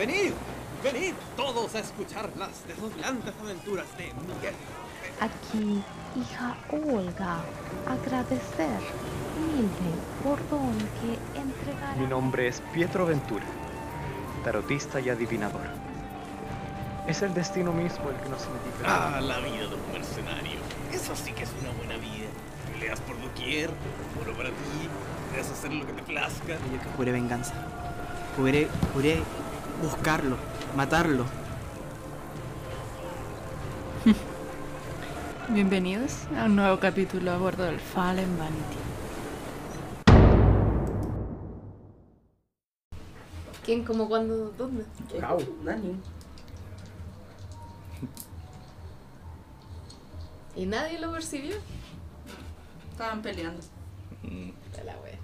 Venid, venid todos a escuchar las deslumbrantes aventuras de Miguel. Aquí, hija Olga, agradecer humilde por don que entregará. Mi nombre es Pietro Ventura, tarotista y adivinador. Es el destino mismo el que nos indica. Ah, la vida de un mercenario. Eso sí que es una buena vida. Peleas por doquier, oro para ti, puedes hacer lo que te plazca. Yo que juré venganza. Juré, juré buscarlo, matarlo. Bienvenidos a un nuevo capítulo a bordo del Fallen Vanity. ¿Quién, cómo, cuándo, dónde? Nadie. ¿Y nadie lo percibió? Estaban peleando. De la wea.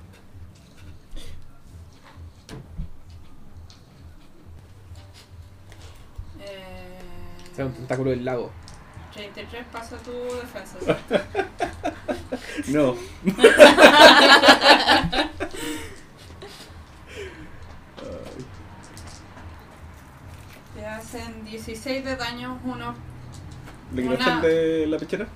Sea un tentáculo del lago. 33 pasa tu defensa. No. Te hacen 16 de daño, uno. ¿Le Una- quitaste el de la pechera?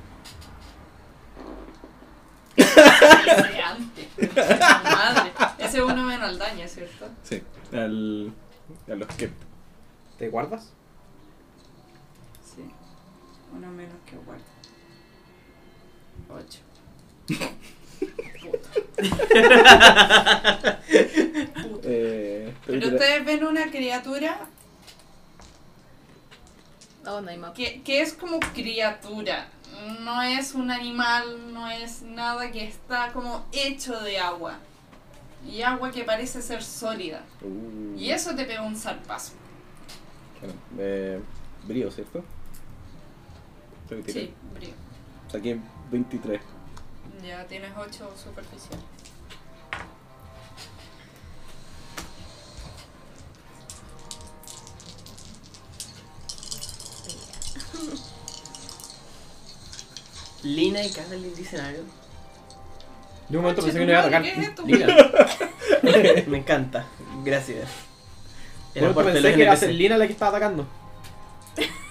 Ese antes. Madre. Ese uno menos el daño, ¿cierto? Sí. Al. A los que. ¿Te guardas? Uno menos que guarda. 8. Eh. te voy a Pero ustedes ven una criatura No, no hay mapa. que, que es como criatura. No es un animal, no es nada que está como hecho de agua. Y agua que parece ser sólida. Uh, Y eso te pega un zarpazo. Bueno, eh, brío, ¿cierto? A tirar. Sí, brío. Saqué 23. Ya tienes 8 superficial. Lina y Kathleen dicen algo. De un momento pensé que no iba a atacar. ¿qué es esto? Lina. Me encanta. Gracias. Bueno, Era parte de pensé los que era NPC. Lina la que estaba atacando.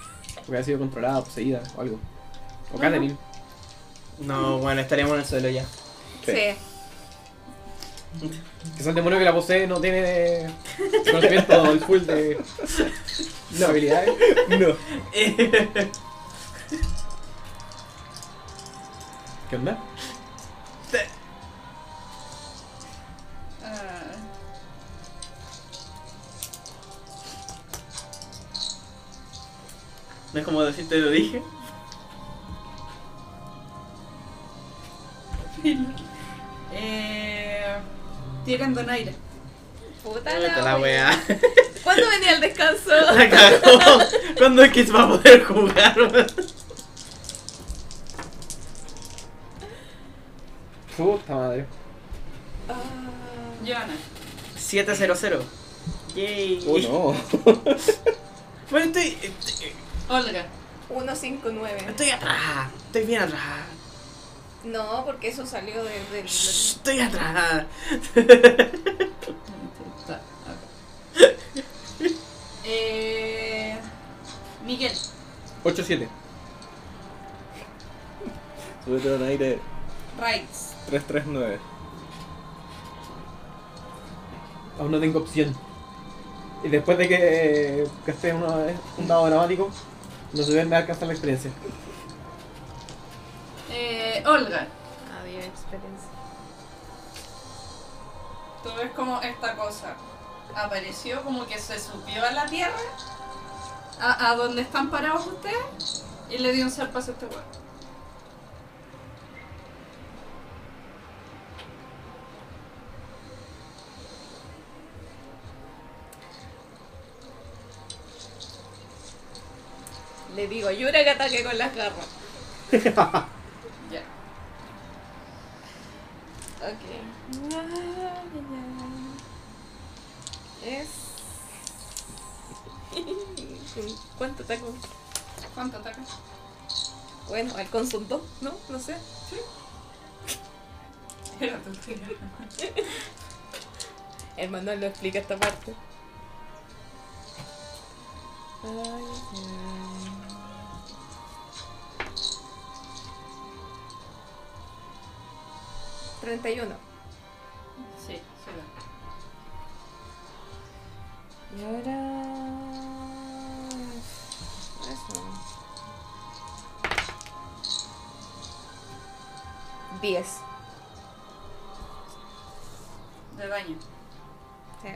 Porque había sido controlada, poseída o algo. O No, Catherine. No, bueno, estaríamos en el suelo ya. Sí. Sí. Quizás el demonio que la posee no tiene conocimiento del full de no. habilidades. No. ¿Qué onda? No es como decirte lo dije. Eh, tiran donaire. Puta la, la wea. wea. ¿Cuándo venía el descanso? La cagó. ¿Cuándo es que se va a poder jugar? Puta madre. Joana. 700. Yay. Oh no. Bueno, estoy, estoy. Olga. 159. Estoy atrás. Estoy bien atrás. No, porque eso salió de, del- Shh, Estoy atrás. Eh, Miguel. 8-7. Súbete al aire Raids. 339. Aún no tengo opción. Y después de que gasté una vez un dado dramático, no se ve me alcanza la experiencia. Eh, Olga. Había experiencia. Tú ves como esta cosa apareció, como que se subió a la tierra, a, a donde están parados ustedes, y le dio un zarpazo a este weón. Le digo, Yura que ataque con las garras. ya. Ok. Es. ¿Cuánto ataco? ¿Cuánto ataca? Bueno, al consultó, ¿no? No sé. Sí. Era tu El manual lo explica esta parte. Ay, ay. 31. Sí, sí. Y ahora... Eso. 10. De baño. Sí.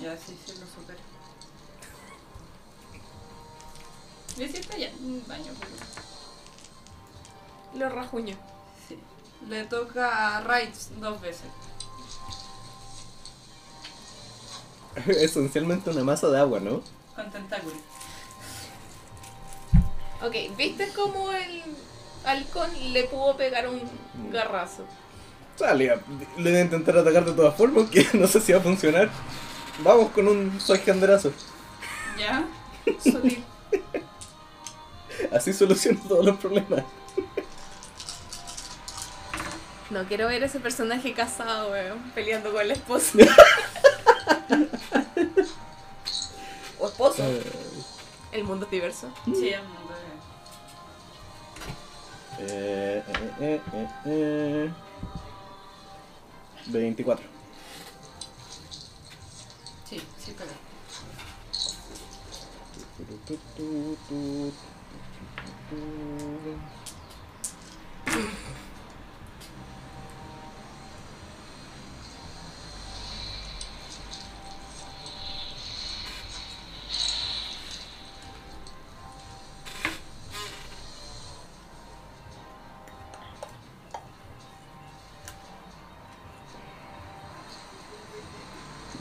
Ya sí, sí lo supero. Le hiciste ya un daño, pero... Lo rajuño. Sí. Le toca a Raids dos veces. Esencialmente una masa de agua, ¿no? Con tentáculos. Ok, ¿viste cómo el halcón le pudo pegar un garrazo? Sale, le voy a intentar atacar de todas formas, aunque no sé si va a funcionar. Vamos con un soy genderazo. ¿Ya? Sutil. Así soluciono todos los problemas. No quiero ver ese personaje casado, weón, peleando con la esposa. o esposo. El mundo es diverso. Sí, el mundo de... Eh, eh, eh, eh, eh. 24. Sí, sí, pero...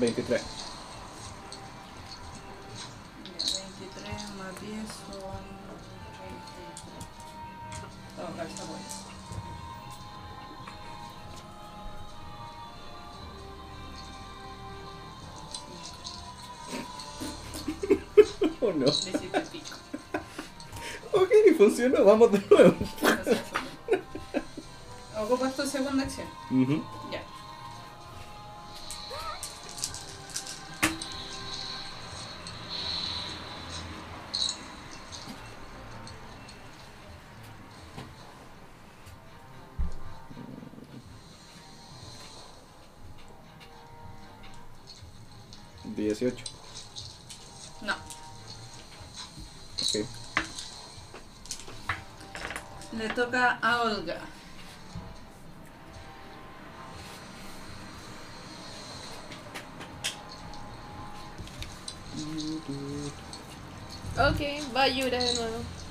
Veintitrés. Ya, Pico. Ok, funcionó, vamos de nuevo. Ocupas tu segunda acción. Ya.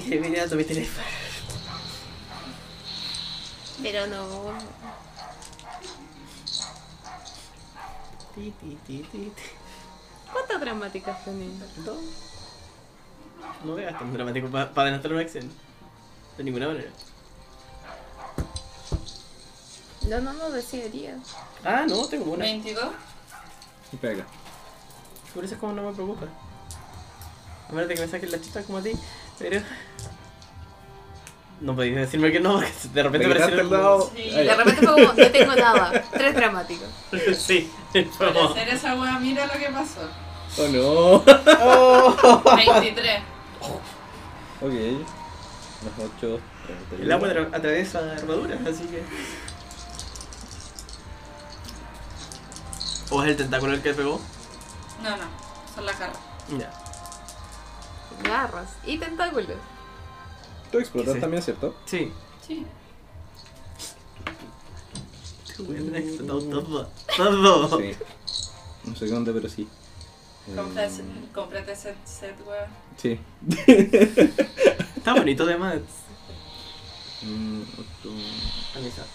Que viene a tu mi teléfono. Pero no. Ti, ti, ti, ti, ti. ¿Cuántas dramáticas tenés? Dos. No veas tan dramático para adelantar una acción. De ninguna manera. No, no, no decidiría. Ah, no, tengo una. 22. Y pega. Por eso es como no me preocupa. A menos de que me saquen la chita como a ti, pero. No podéis decirme que no, porque de repente parece el dado. Sí. De repente fue como, no tengo nada. Tres dramáticos. sí, fue Para como. hacer esa wea, mira lo que pasó. Oh no. 23. ok. Más 8. El agua atra- atraviesa armaduras, así que. ¿O es el tentáculo el que pegó? No, no. Son las garras. Ya. Garras y tentáculos. Tú explotas Sí. también, ¿cierto? Sí. Sí. Weón, ha explotado todo. Todo. Sí. No sé dónde, pero sí. Cómprate, cómprate ese set, weón. Sí. Está bonito además. Mm, ocho- Analizar.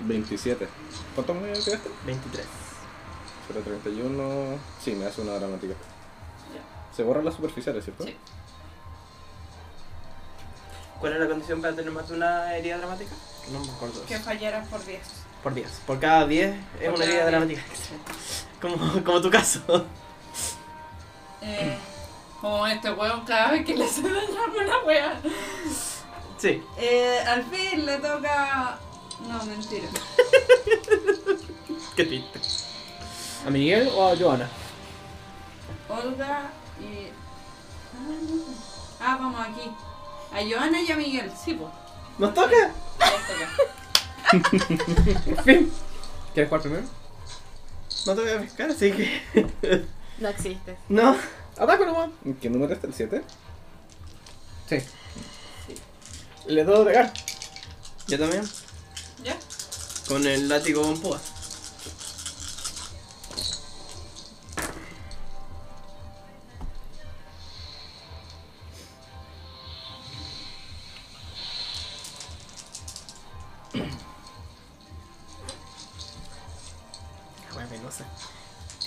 27. ¿Cuánto me quedaste? 23. 031. Sí, me hace una dramática. Ya. Se borran las superficiales, ¿cierto? Sí. ¿Cuál es la condición para tener más de una herida dramática? No me acuerdo. Que fallaras por 10. Por 10. Por cada 10 es Por una herida 10. dramática. Como, como tu caso. Eh, como este weón cada vez que le hace daño a alguna wea. Sí. Eh, al fin le toca. No, mentira. Qué triste. ¿A Miguel o a Joana? Olga y. Ah, vamos aquí. A Joana y a Miguel, sí, pues. ¿Nos toca? Por fin. ¿Quieres jugar primero? No te voy a pescar, así que. No existe. No. Ataco nomás. ¿En ¿Qué número está el 7? Sí. Le doy pegar. Yo también. ¿Ya? Con el látigo con púa.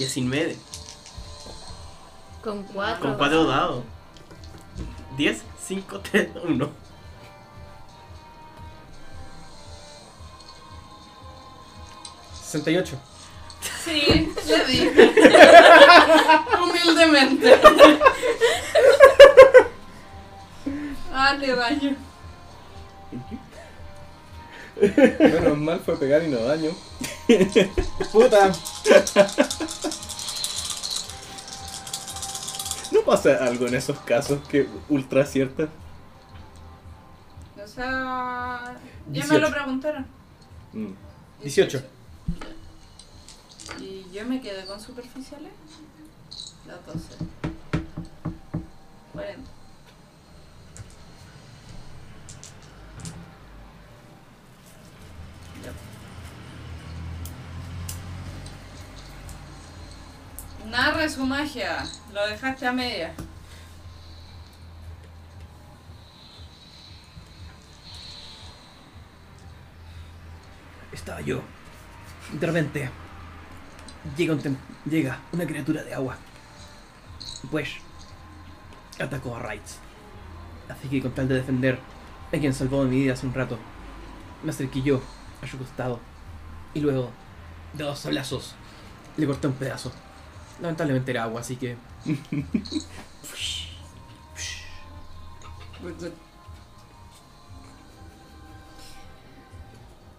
19. Con cuatro. Con 4 dados. 10, 5, 3, 1. ¿68? Sí, le dije. Humildemente. Dale daño. Menos mal fue pegar y no daño. Puta. ¿No pasa algo en esos casos que ultra cierta? O sea. Ya 18. me lo preguntaron. Mm. 18. Y yo me quedé con superficiales. Las 12. 40. Ya. Narre su magia. Lo dejaste a media. Estaba yo. De repente. Llega, un llega una criatura de agua. Pues. Atacó a Raids. Así que con tal de defender a quien salvó mi vida hace un rato, me acerqué yo a su costado. Y luego, de dos sablazos, le corté un pedazo. Lamentablemente era agua, así que.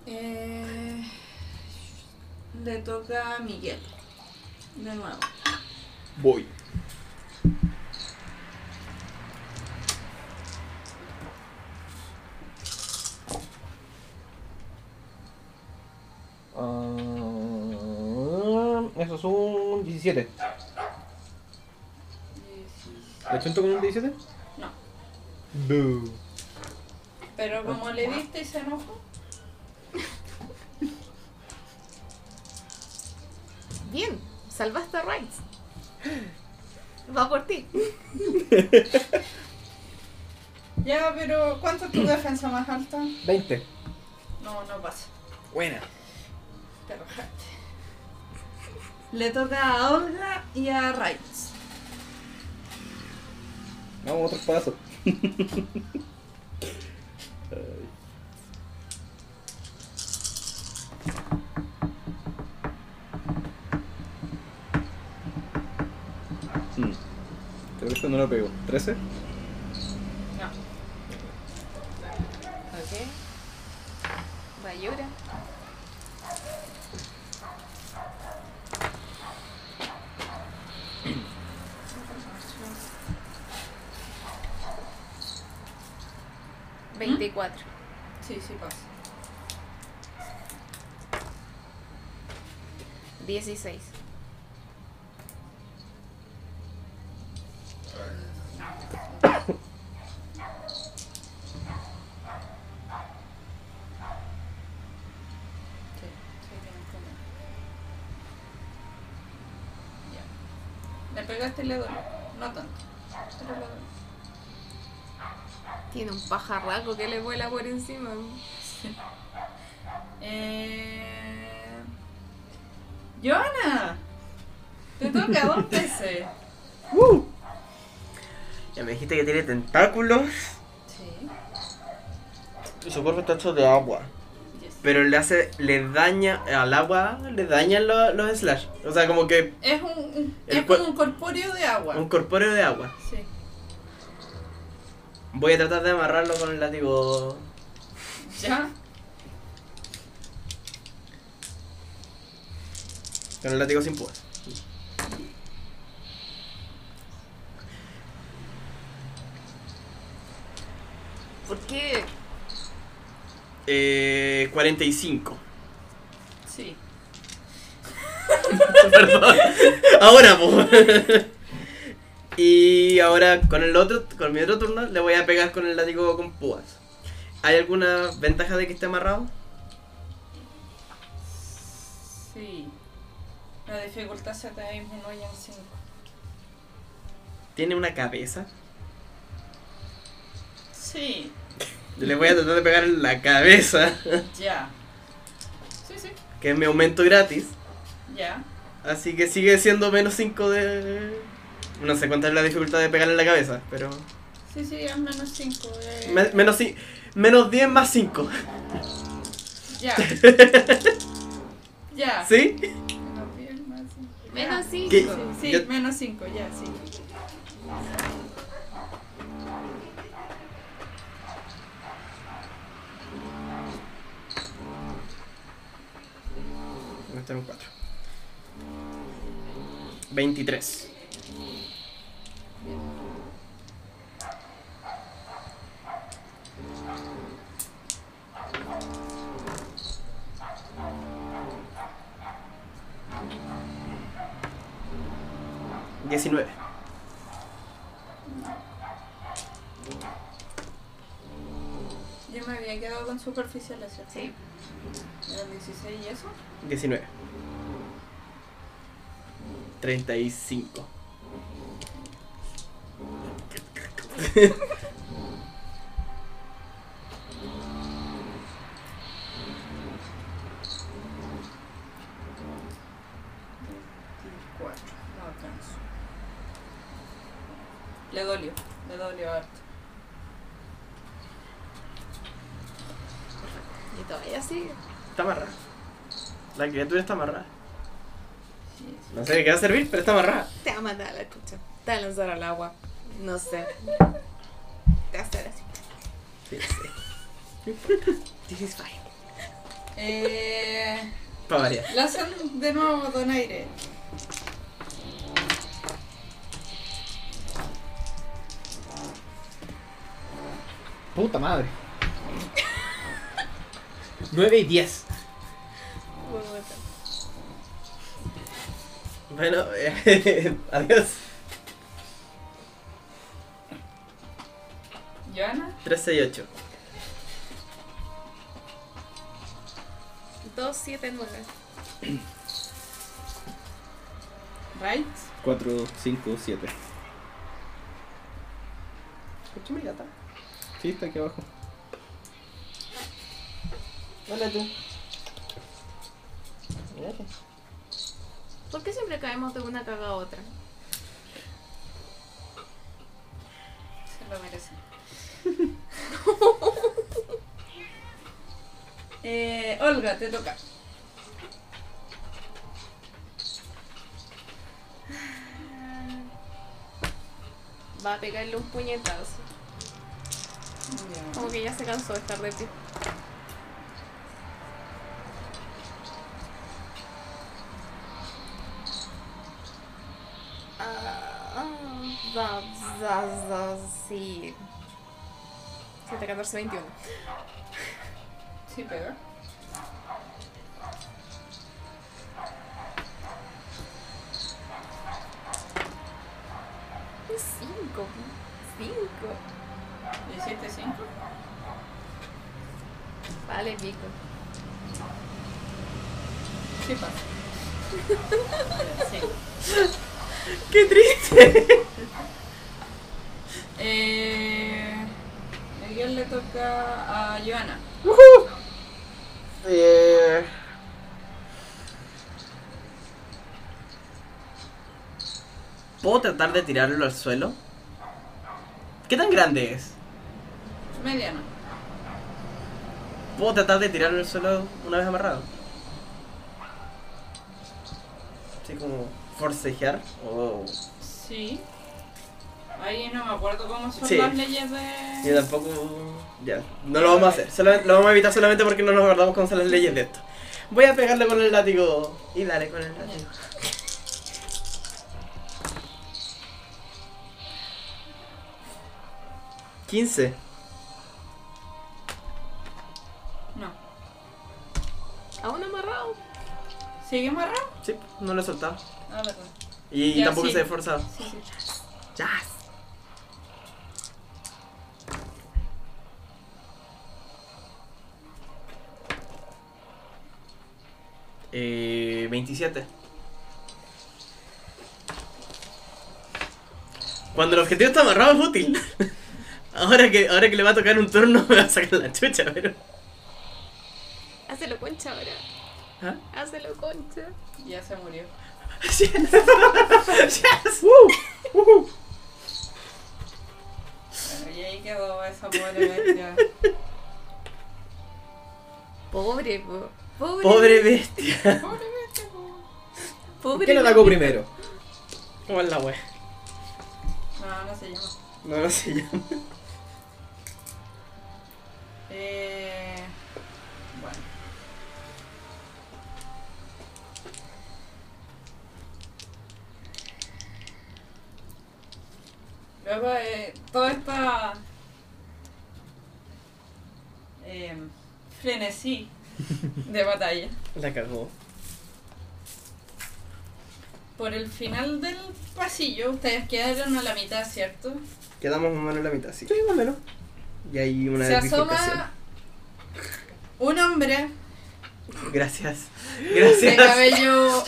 Eh, le toca a Miguel. De nuevo. Voy. 17. ¿Le chunto con un 17? No. Boo. Pero como le diste y se enojó. Bien, salvaste a Rights. Va por ti. Ya, pero ¿cuánto es tu defensa más alta? 20. No, no pasa. Buena. Te rajaste. Le toca a Olga y a Raids. Vamos, otro paso. Mm. Creo que esto no lo pego. ¿13? 16. Le pegaste y le. No tanto. Tiene un pajarraco que le vuela por encima. Joana, te toca dos veces. Ya me dijiste que tiene tentáculos. Sí. Y su cuerpo está hecho de agua. yes. Pero le hace. le daña. al agua le dañan lo- los slash. O sea, como que Es un, es como un corpóreo de agua. un corpóreo de agua. Sí. Voy a tratar de amarrarlo con el látigo. Ya. Con el látigo sin púas. ¿Por qué? Eh, 45. Sí. Perdón. Ahora, pues. y ahora con el otro, con mi otro turno, le voy a pegar con el látigo con púas. ¿Hay alguna ventaja de que esté amarrado? Sí. La dificultad se te disminuye en 5. ¿Tiene una cabeza? Sí. Le voy a tratar de pegar en la cabeza, Ya. Sí, sí. que es mi aumento gratis. Ya. Así que sigue siendo menos 5 de... No sé cuánta es la dificultad de pegar en la cabeza, pero... Sí, sí, es menos 5. Me- menos, ci- menos 10 más 5. Ya. ya. ¿Sí? Menos 10 más 5. Menos cinco. ¿Qué? Sí, sí, Yo- menos 5, ya, sí. Un 4. 23. Diecinueve. Yo me había quedado con superficiales, ¿cierto? Sí. Eran 16 y eso. 19. 35. Cuatro, no alcanzo. Le dolió, le dolió harto. Y todavía sigue. Está amarrada. La criatura está amarrada. No sé de qué va a servir, pero está amarrada. Te va a mandar a la chucha. Te va a lanzar al agua. No sé. Te va a hacer así. Sí, sí. This is fine. Eh, Para variar. lanzan de nuevo donaire. Puta madre. 9 y 10. Bueno, eh, adiós. Joana, 13 y 8. 2, 7, 9. right. 4, 5, 7. Escuché mi gata. Sí, está aquí abajo. Hola tú. ¿Por qué siempre caemos de una caga a otra? Se lo merece. eh, Olga, te toca. Va a pegarle un puñetazo. Como que ya se cansó de estar de pie. Ah, da, sí. 7, 14, 21. Sí, pega. Un 5. 5. 17, 5. Vale, pico. ¿Qué pasa? sí. ¡Qué triste! Eh, ¿A quién le toca? A Joana. Eh, ¿Puedo tratar de tirarlo al suelo? ¿Qué tan grande es? Mediana. ¿Puedo tratar de tirarlo al suelo una vez amarrado? Así como forcejear o... Sí. Ahí no me acuerdo cómo son Sí. las leyes de. Yo tampoco... Ya, no lo vamos a hacer. Solamente- lo vamos a evitar solamente porque no nos acordamos cómo son las leyes de esto. Voy a pegarle con el látigo y dale con el látigo. ¿15? ¿Sigue amarrado? Sí, no lo he soltado. Ah, verdad. Y Ya, tampoco sí. se ha esforzado. Sí, sí. Jazz. Eh, 27. Cuando el objetivo está amarrado es útil. Ahora que, ahora que le va a tocar un turno me va a sacar la chucha, pero. Hazlo concha ahora. ¿Ah? Hazlo concha. Ya se murió. Yes. Uh, uh. Bueno, y ahí quedó esa pobre bestia. Pobre, po. Pobre. Pobre bestia. Pobre bestia, po. Pobre. ¿Quién atacó primero? ¿Cómo es la wea? No, no se llama. No, no se llama. Eh. Luego de toda esta. eh, frenesí de batalla. La cagó. Por el final del pasillo, ustedes quedaron a la mitad, ¿cierto? Quedamos más o menos en la mitad, sí. Sí, más o menos. Y hay una Se asoma un hombre Gracias. de Gracias. cabello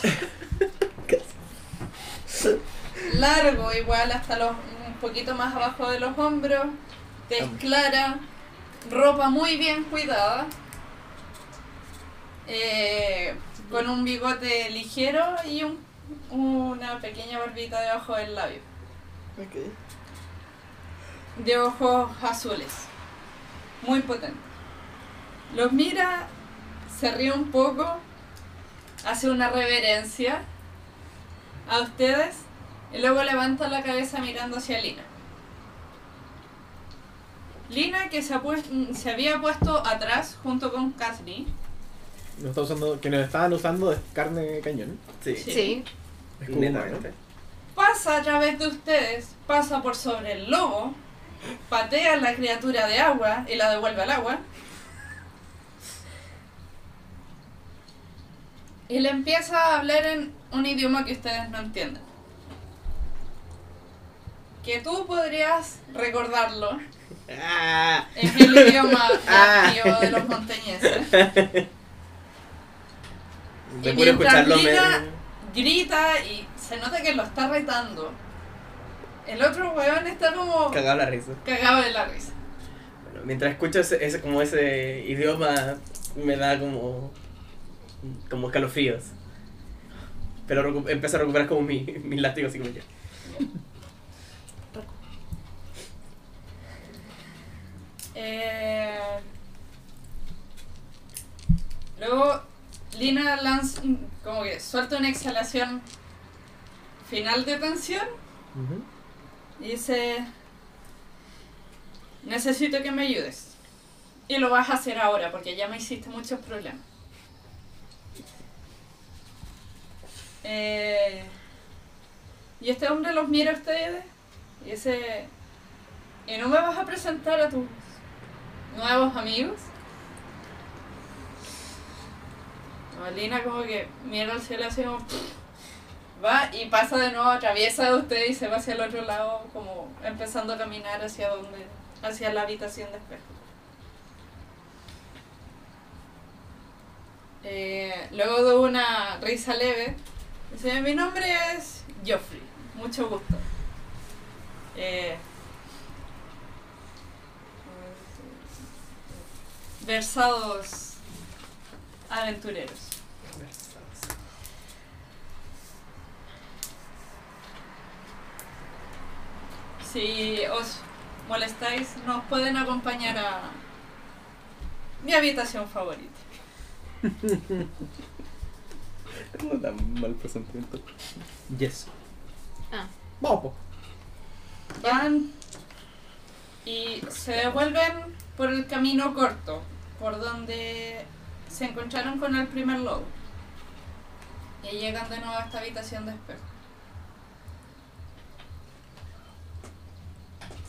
largo, igual hasta los un poquito más abajo de los hombros, tez clara, ropa muy bien cuidada, eh, con un bigote ligero y un- una pequeña barbita debajo del labio, Ok. de ojos azules, muy potente. Los mira, se ríe un poco, hace una reverencia a ustedes y luego levanta la cabeza mirando hacia Lina. Lina que se, ha pues- se había puesto atrás junto con Kathleen. Nos está usando, que nos estaban usando de carne de cañón. Sí. Sí. Netamente. Pasa a través de ustedes, pasa por sobre el lobo, patea a la criatura de agua y la devuelve al agua. Y le empieza a hablar en un idioma que ustedes no entienden. Que tú podrías recordarlo. Ah. Es el idioma Ah. nativo de los montañeses. De Y mientras escucharlo me. Lina grita y se nota que lo está retando. El otro weón está como Cagado la risa. cagado de la risa. Bueno, mientras escucho ese, ese- como ese idioma me da como. como escalofríos. Pero empiezo a recuperar como mi, mis látigos así como ya. Eh, luego Lina lanza como que suelta una exhalación final de tensión. Y dice necesito que me ayudes y lo vas a hacer ahora porque ya me hiciste muchos problemas. Eh, y este hombre los mira a ustedes y dice ¿y no me vas a presentar a tus nuevos amigos? No, Lina como que mira al cielo así como va y pasa de nuevo, atraviesa de usted y se va hacia el otro lado como empezando a caminar hacia donde, hacia la habitación de espejo. Eh, luego de una risa leve, dice, mi nombre es Joffrey. Mucho gusto. Eh, versados aventureros. Si os molestáis, nos pueden acompañar a mi habitación favorita. No tan mal presentimiento. Yes. Ah. Vamos, po. Van y se devuelven por el camino corto, por donde se encontraron con el primer lobo. Y llegan de nuevo a esta habitación de espejo.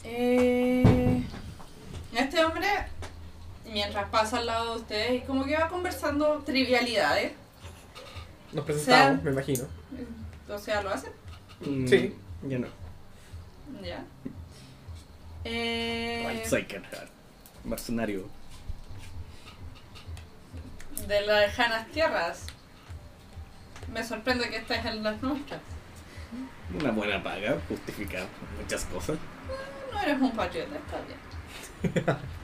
Eh, este hombre, mientras pasa al lado de ustedes, como que va conversando trivialidades. Nos presentamos, me imagino. O sea, lo hace. Mm, Sí. Yo no. Ya. Eh. Mercenario. De las lejanas tierras. Me sorprende que estés en las nuestras. Una buena paga, justifica muchas cosas. No eres un patriota, está bien.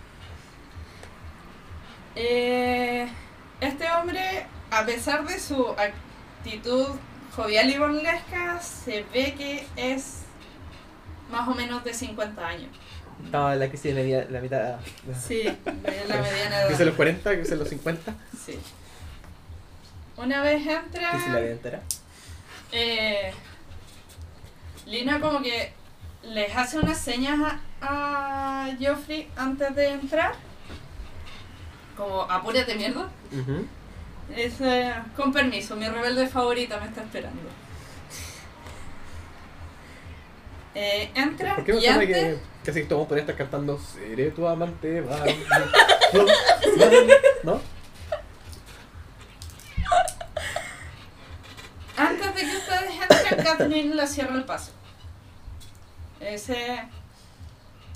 Eh, este hombre, a pesar de su actitud jovial y burlesca, se ve que es más o menos de 50 años. En la crisis de media- la mitad. Sí, la mediana Crisis de los edad. 40, crisis de los 50. Sí. Una vez entra... Crisis de la vida entera. Eh, Lina como que les hace unas señas a, a Joffrey antes de entrar. Como apúrate mierda. Ujú. Es, eh, con permiso, mi rebelde favorita me está esperando. Eh, entra ¿Por qué no y antes... que casi todos podrían estar cantando Seré tu amante, va. ¿No? Antes de que ustedes entren, Kathleen le cierra el paso. Ese...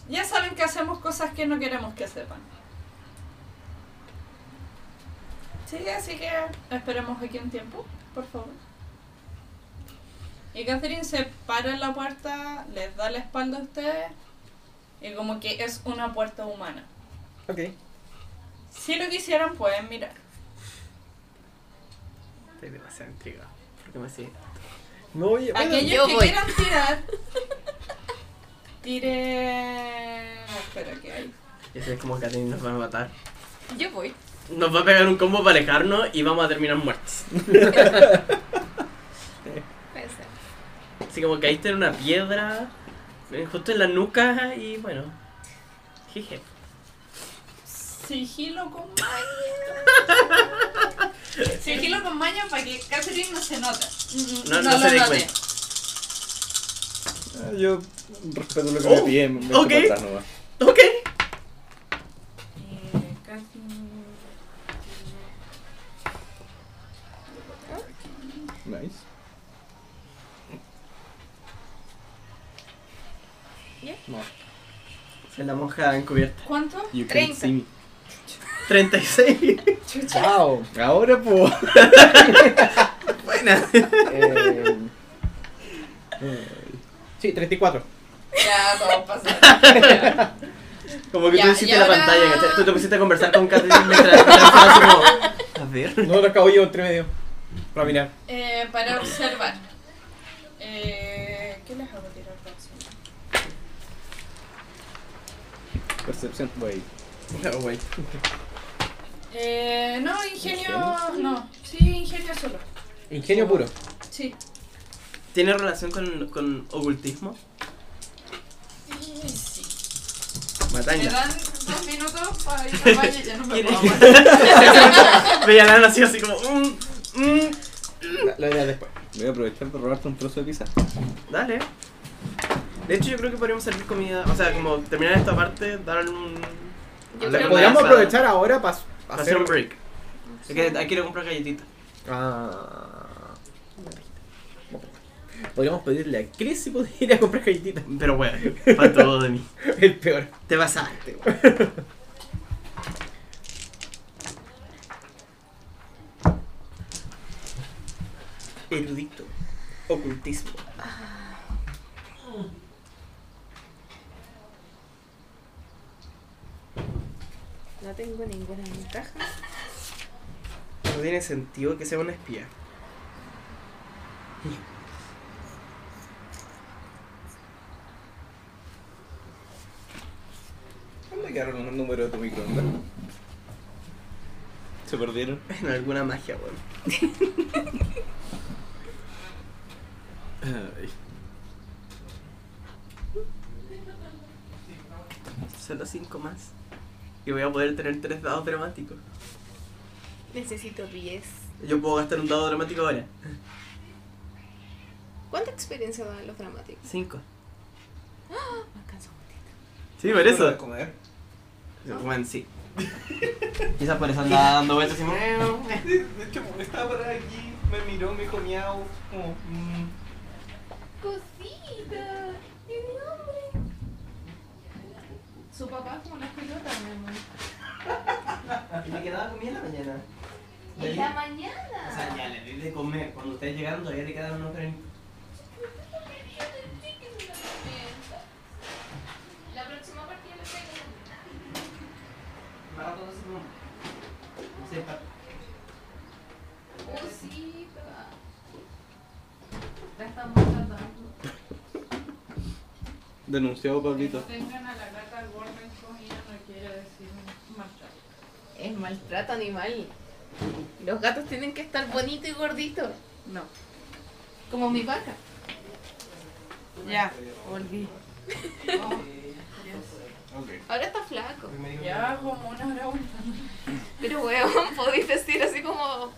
Ya saben que hacemos cosas que no queremos que sepan. Sí, así que esperemos aquí un tiempo, por favor. Y Catherine se para en la puerta, les da la espalda a ustedes y como que es una puerta humana. Ok. Si lo quisieran pueden mirar. Estoy demasiado intrigado. ¿Por qué me sigue? No, oye, bueno, Aquellos yo que voy. quieran tirar, tire... Espera, ¿qué hay? Ya sé como que a ti nos van a matar. Yo voy. Nos va a pegar un combo para alejarnos y vamos a terminar muertos. Puede ser. Así como caíste en una piedra, justo en la nuca y bueno. Jeje. Sigilo con maña. Sigilo con maña para que Catherine no se nota. No- no se dé note. cuenta. Ah, yo respeto lo que Oh, me piden, me echo ok. para atrás nomás. Ok. Eh, Catherine- Nice. No. En la monja encubierta. ¿Cuánto? You can 30. see me. 36. Wow. Ahora pues. Buena. Eh, eh, sí, 34. Ya, todo pasa. Como que Ya, tú hiciste la ahora- pantalla, ¿cachai? Tú te pusiste a conversar con Catherine mientras estaba como, A ver. No lo acabo yo entre medio. Para mirar. Eh, para observar. Eh, ¿Qué les hago tirar para observar? Percepción, wey. No, güey. Eh, no, ingenio. ¿Ingenio? No, sí, ingenio solo. Ingenio puro. Sí. ¿Tiene relación con, con ocultismo? Sí. ¿Me Matanga. dan dos minutos para ir al baño? Ya no me puedo aguantar. Veía nada así, así como. mm, mm. La, la idea después. Voy a aprovechar para robarte un trozo de pizza. Dale. De hecho, yo creo que podríamos servir comida. O sea, como terminar esta parte, dar un. Yo creo Podríamos aprovechar ahora para hacer un break. Es que hay que ir a comprar galletitas. Ah. Podríamos pedirle a Chris si podría ir a comprar galletitas. Pero bueno, falta todo de mí. El peor. Te pasaste, güey. Erudito. Ocultismo. Tengo ninguna ventaja. No tiene sentido que sea una espía. ¿Dónde quedaron los números de tu microondas? ¿Se perdieron? En alguna magia, weón. Ay. Solo cinco más. Y voy a poder tener tres dados dramáticos. Necesito 10. Yo puedo gastar un dado dramático ahora. ¿Cuánta experiencia dan los dramáticos? Cinco. Me alcanza un poquito. Sí, por eso. ¿Puedo comer? Bueno, sí. Quizás por eso andaba dando vueltas y me... De hecho, estaba por aquí, me miró, me dijo miau. Como, mm. Cosita. Su papá es como una pelota, mi amor. Y me quedaba comida en la mañana. En la O sea, mañana. ya le di de comer. Cuando ustedes llegaron todavía le quedaban unos granitos. La próxima partida le traigo. Más rato no sé cómo. No sé, pa- Cosita. La estamos tratando. Denunciado, Pablito. tengan a la gata gorda en comida no quiere decir maltrato. Es maltrato animal. Los gatos tienen que estar bonitos y gorditos. No. Como mi vaca. Ya, volví. Ok. Ahora está flaco. Ya como una hora. Pero weón, podéis decir así como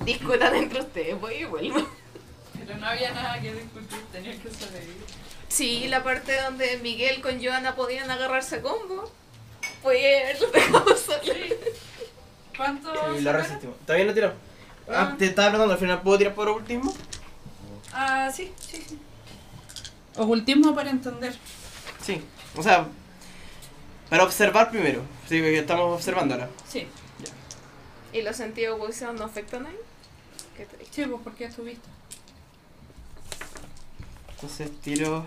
discutan entre ustedes, voy y vuelvo. Pero no había nada que discutir, tenía que sobrevivir. Sí, la parte donde Miguel con Joana podían agarrarse a combo. Pues dejado solo. ¿Cuánto? Sí, lo resistimos. ¿Todavía no tiró? Ah, Ah. te estaba preguntando, al final puedo tirar por último. Ah, sí, sí, sí. Ocultismo para entender. Sí. O sea, para observar primero. Sí, que estamos observando ahora. Sí, ¿Y los sentidos de audición no afectan ahí? Qué triste. sí, pues porque estuviste. Entonces tiro.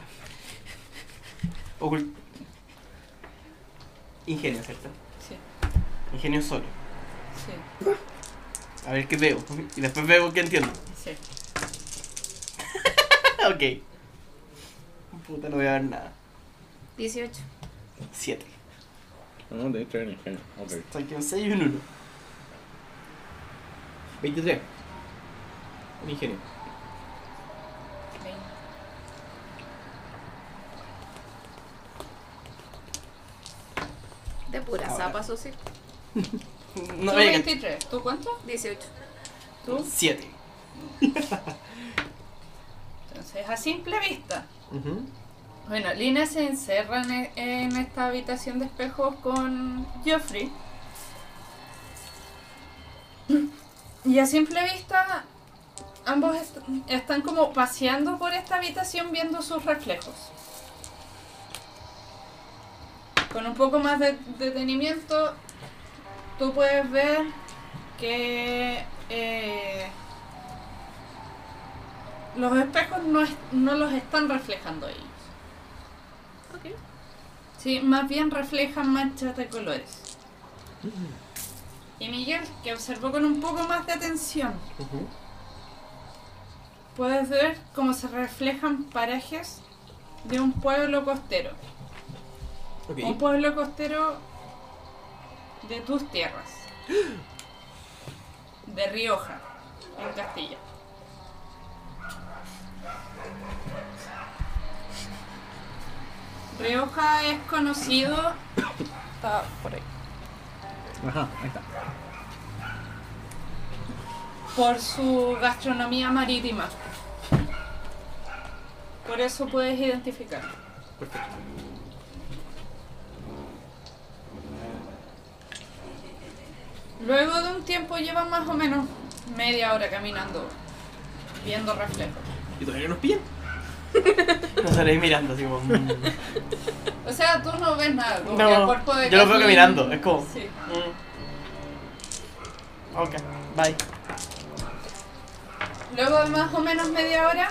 Ocult... Ingenio, ¿cierto? Sí, Ingenio solo. sí, A ver qué veo. Y después veo qué entiendo. sí. ok. Puta, no voy a ver nada. 18. 7. No, de hecho, en ingenio. Ok. Saqué un 6 y un 1. 23. Un ingenio. De pura Ahora. zapa, sí. No Tú había que. 23, ¿tú cuánto? 18. ¿Tú? 7. Entonces, a simple vista. Bueno, Lina se encerra en, en esta habitación de espejos con Geoffrey. Y a simple vista, ambos est- están como paseando por esta habitación viendo sus reflejos. Con un poco más de detenimiento, tú puedes ver que eh, los espejos no, es- no los están reflejando ellos. Ok. Sí, más bien reflejan manchas de colores. Y Miguel, que observó con un poco más de atención, puedes ver cómo se reflejan parajes de un pueblo costero. Un pueblo costero de tus tierras. De Rioja, en Castilla. Rioja es conocido. Está por ahí. Ajá, ahí está. por su gastronomía marítima. Por eso puedes identificar. Perfecto. Luego de un tiempo llevan más o menos media hora caminando, viendo reflejos. ¿Y todavía nos pillan? Nos estaréis mirando así como. mm. O sea, tú no ves nada, como que el No, cuerpo de yo lo veo Kathleen- caminando, es como. Sí. mm. Ok, bye. Luego de más o menos media hora,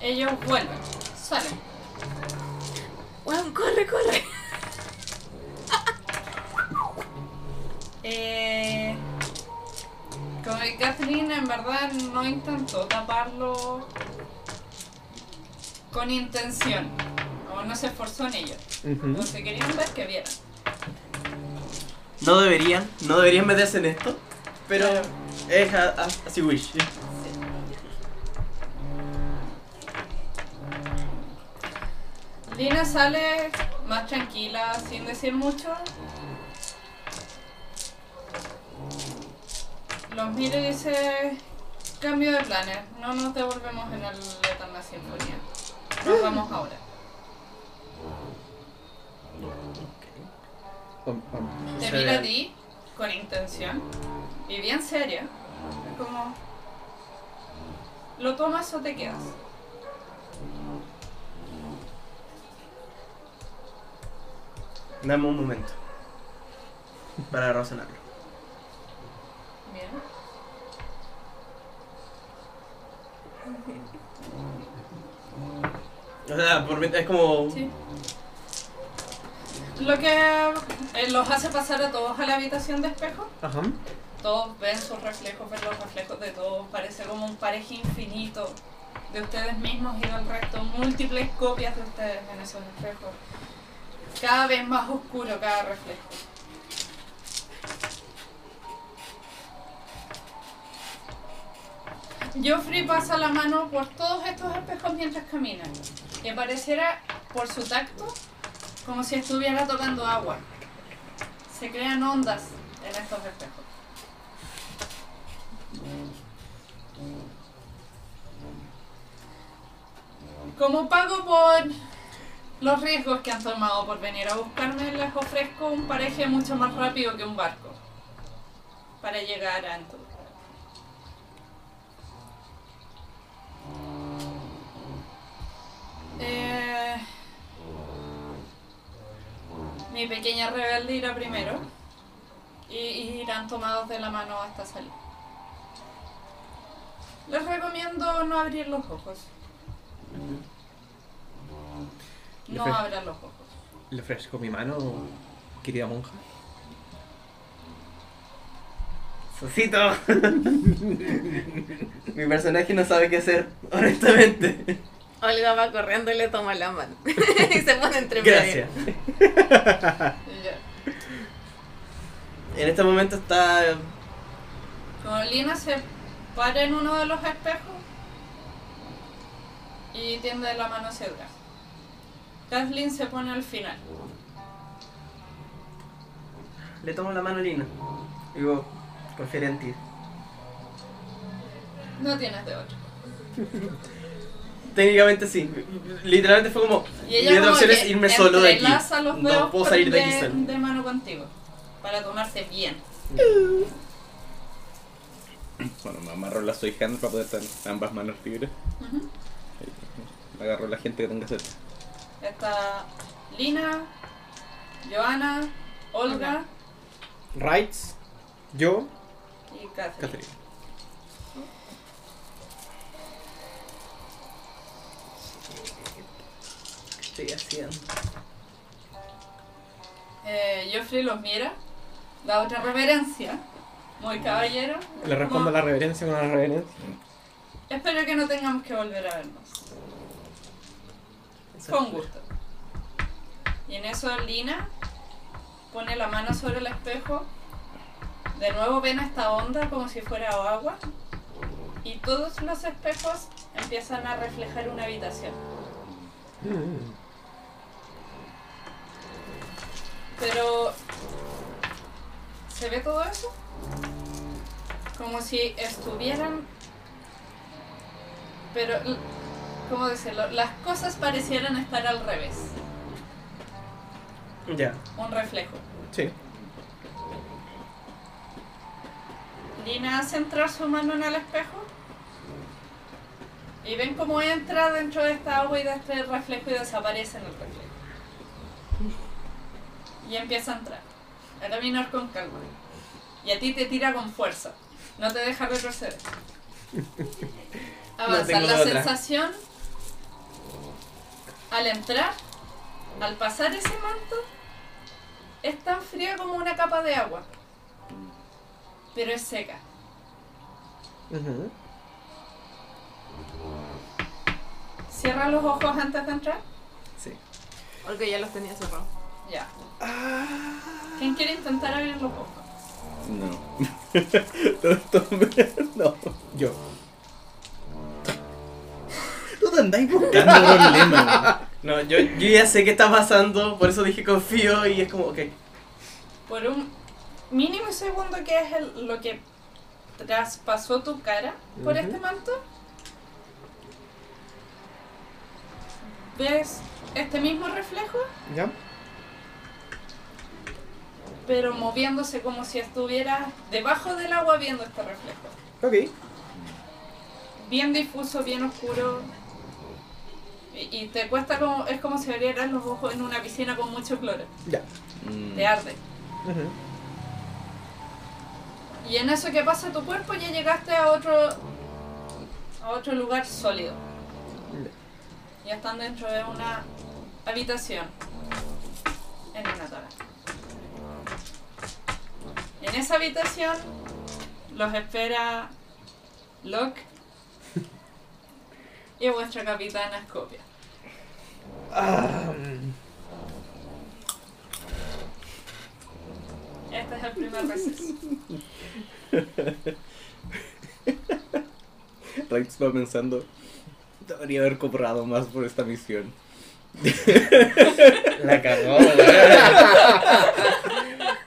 ellos vuelven, salen. Weón, corre, corre. Eh, como que Kathleen en verdad no intentó taparlo con intención. O no se esforzó en ello. Ujú. Lo que querían ver que vieran. No deberían, no deberían meterse en esto, pero es así wish. Lina sale más tranquila, sin decir mucho. Los mira y dice, cambio de planes, no nos devolvemos en el Eterna Sinfonía. Nos vamos ahora. Te mira a ti con intención y bien seria. Es como, ¿lo tomas o te quedas? Dame un momento para razonarlo. Bien. O sea, por mí- es como. Sí. Lo que eh, los hace pasar a todos a la habitación de espejo. Ajá. Todos ven sus reflejos, ven los reflejos de todos. Parece como un pareja infinito de ustedes mismos y del resto. Múltiples copias de ustedes en esos espejos. Cada vez más oscuro cada reflejo. Joffrey pasa la mano por todos estos espejos mientras camina. Y pareciera, por su tacto, como si estuviera tocando agua. Se crean ondas en estos espejos. Como pago por los riesgos que han tomado por venir a buscarme, les ofrezco un pareje mucho más rápido que un barco para llegar a Antul. Eh, mi pequeña rebelde irá primero y, y irán tomados de la mano hasta salir. Les recomiendo no abrir los ojos. No abran los ojos. Le ofrezco mi mano, querida monja. Sosito. Mi personaje no sabe qué hacer, honestamente. Olga va corriendo y le toma la mano. y se pone entre medio. Gracias. En este momento está. Como Lina se para en uno de los espejos y tiende la mano hacia atrás. Kathleen se pone al final. Le tomo la mano a Lina. Digo, confiaré en ti. No tienes de otro. Técnicamente sí. Literalmente fue como. Y Mi ella otra como opción es irme solo de aquí. los dedos No puedo salir de aquí solo. de mano contigo. Para tomarse bien. Bueno, me amarro la soy hand para poder tener ambas manos libres. Ujú. Me agarro a la gente que tenga sed. Está Lina, Joana, Olga Rights, yo, y Catherine. Catherine. Estoy haciendo? Eh, Joffrey los mira, da otra reverencia, muy caballero. Le respondo como, la reverencia con la reverencia. Espero que no tengamos que volver a vernos. Un gusto. Y en eso Lina pone la mano sobre el espejo. De nuevo ven esta onda como si fuera agua. Y todos los espejos empiezan a reflejar una habitación. Mm. Pero... ¿Se ve todo eso? Como si estuvieran... Pero... ¿Cómo decirlo? Las cosas parecieran estar al revés. Ya. Un reflejo. Sí. Lina hace entrar su mano en el espejo. Y ven cómo entra dentro de esta agua y de este reflejo y desaparece en el reflejo. Y empieza a entrar. A caminar con calma. Y a ti te tira con fuerza. No te deja retroceder. Avanza. la otra. sensación al entrar, al pasar ese manto, es tan fría como una capa de agua. pero es seca. Cierra los ojos antes de entrar. Sí. Porque ya los tenía cerrados. Ya. ¿Quién quiere intentar abrir los ojos? No. no. Yo. Tú te andáis buscando problemas. No, yo, yo ya sé qué está pasando, por eso dije confío y es como, ok. Por un mínimo segundo que es el- lo que traspasó tu cara por este manto, ves este mismo reflejo, ¿Ya? Pero moviéndose como si estuvieras debajo del agua viendo este reflejo. Ok. Bien difuso, bien oscuro. Y, y te cuesta como, es como si abrieras los ojos en una piscina con mucho cloro. Ya. Mm. Te arde. Ujú. Y en eso que pasa tu cuerpo ya llegaste a otro a otro lugar sólido. Ya están dentro de una habitación en una torre. En esa habitación los espera Locke y vuestra capitana Scopia. Este es el primer receso. Rex va pensando. Debería haber cobrado más por esta misión. La cagó,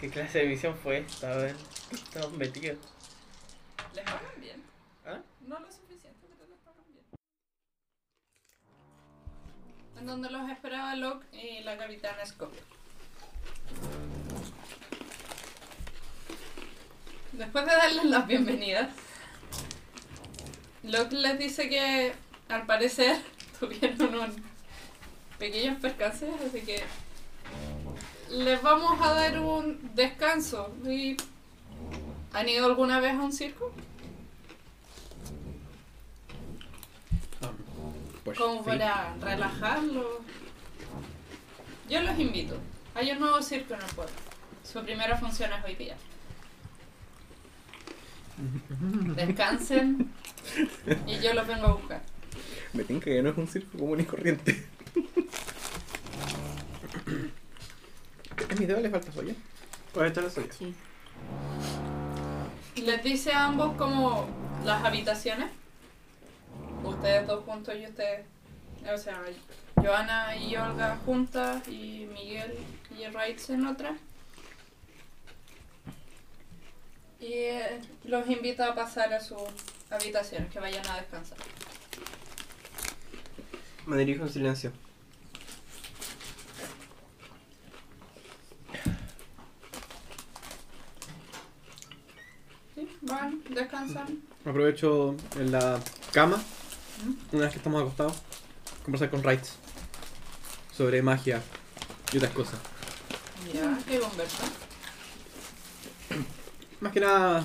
¿Qué clase de misión fue esta? A ver, estamos metidos. ¿Les pagan bien? ¿Ah? No lo suficiente, pero les pagan bien. En donde los esperaba Locke y la capitana Scopia. Después de darles las bienvenidas, Locke les dice que al parecer tuvieron un pequeños percances, así que les vamos a dar un descanso. Y ¿Han ido alguna vez a un circo? Pues, Como sí. para relajarlos. Yo los invito. Hay un nuevo circo en el pueblo. Su primera función es hoy día. Descansen y yo los vengo a buscar. Me tinca que no es un circo común y corriente. ¿Es mi dedo? ¿Le falta soya? Pues esto lo soy yo. Sí. Les dice a ambos como las habitaciones. Ustedes dos juntos y ustedes. O sea, Joana y Olga juntas y Miguel y Raitz en otra. Y eh, los invita a pasar a sus habitaciones, que vayan a descansar. Me dirijo en silencio. ¿Sí? Van, descansan. Aprovecho en la cama, una vez que estamos acostados, conversar con Wrights sobre magia y otras cosas. Ya, ¿qué conversan? Más que nada,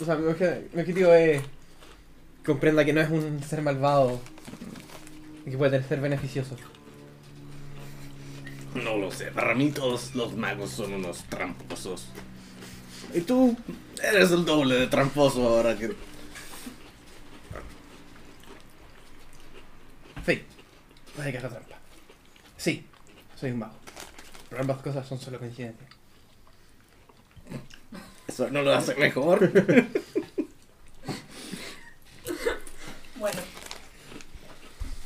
o sea, mi obje- mi objetivo es que comprenda que no es un ser malvado y que puede ser beneficioso. No lo sé, para mí todos los magos son unos tramposos. Y tú, Eres el doble de tramposo ahora que. No hay que hacer trampa. Sí, soy un mago. Pero ambas cosas son solo coincidencias. Eso no lo hace mejor. Bueno,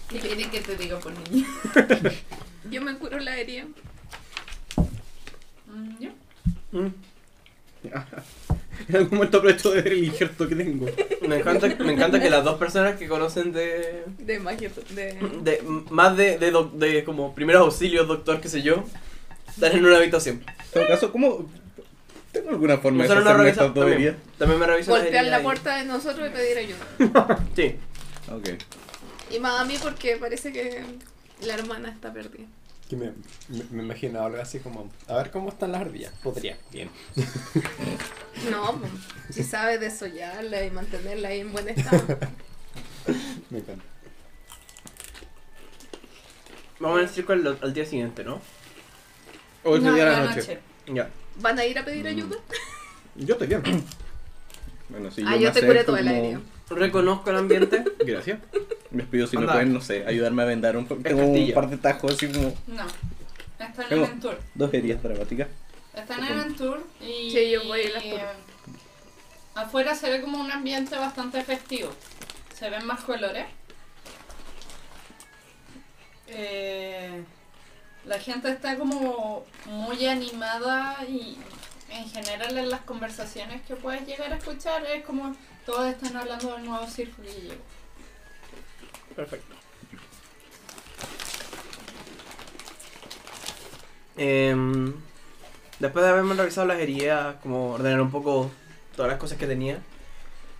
¿Qué quiere que te diga por niña? Yo me curo la herida. mm, yo. En algún momento aprovecho de ver el injerto que tengo. Me encanta, me encanta que las dos personas que conocen de. De magia. De... de más de, de, doc- de como primeros auxilios, doctor, qué sé yo, están en una habitación. En todo caso, ¿cómo.? ¿Tengo alguna forma de Nosotros no hacerme revisamos. esta tubería? También, también me revisan Golpear la puerta de nosotros y pedir ayuda. Sí. Ok. Y más a mí porque parece que la hermana está perdida. Que me, me, me imagino algo así como, a ver cómo están las ardillas. Podría, bien. No, pues, si sabe desollarla y mantenerla ahí en buen estado. Me encanta. Vamos al circo al, al día siguiente, ¿no? O ese No, día de la noche. Ya. ¿Van a ir a pedir Mm. ayuda? Yo estoy bien. Bueno, sí, Ah, me yo te acerco curé todo el como- aéreo. Reconozco el ambiente. Gracias. Les pido si me Anda. pueden, no sé, ayudarme a vendar un, tengo un par de tajos así como No. Están en Tengo- el tour. dos heridas dramáticas. Están en el tour y. Sí, yo voy y las pongo. Afuera se ve como un ambiente bastante festivo. Se ven más colores. Eh, la gente está como muy animada y en general en las conversaciones que puedes llegar a escuchar es como todos están hablando del nuevo circo que llegó. Perfecto. Em, después de haberme revisado las heridas, como ordenar un poco todas las cosas que tenía,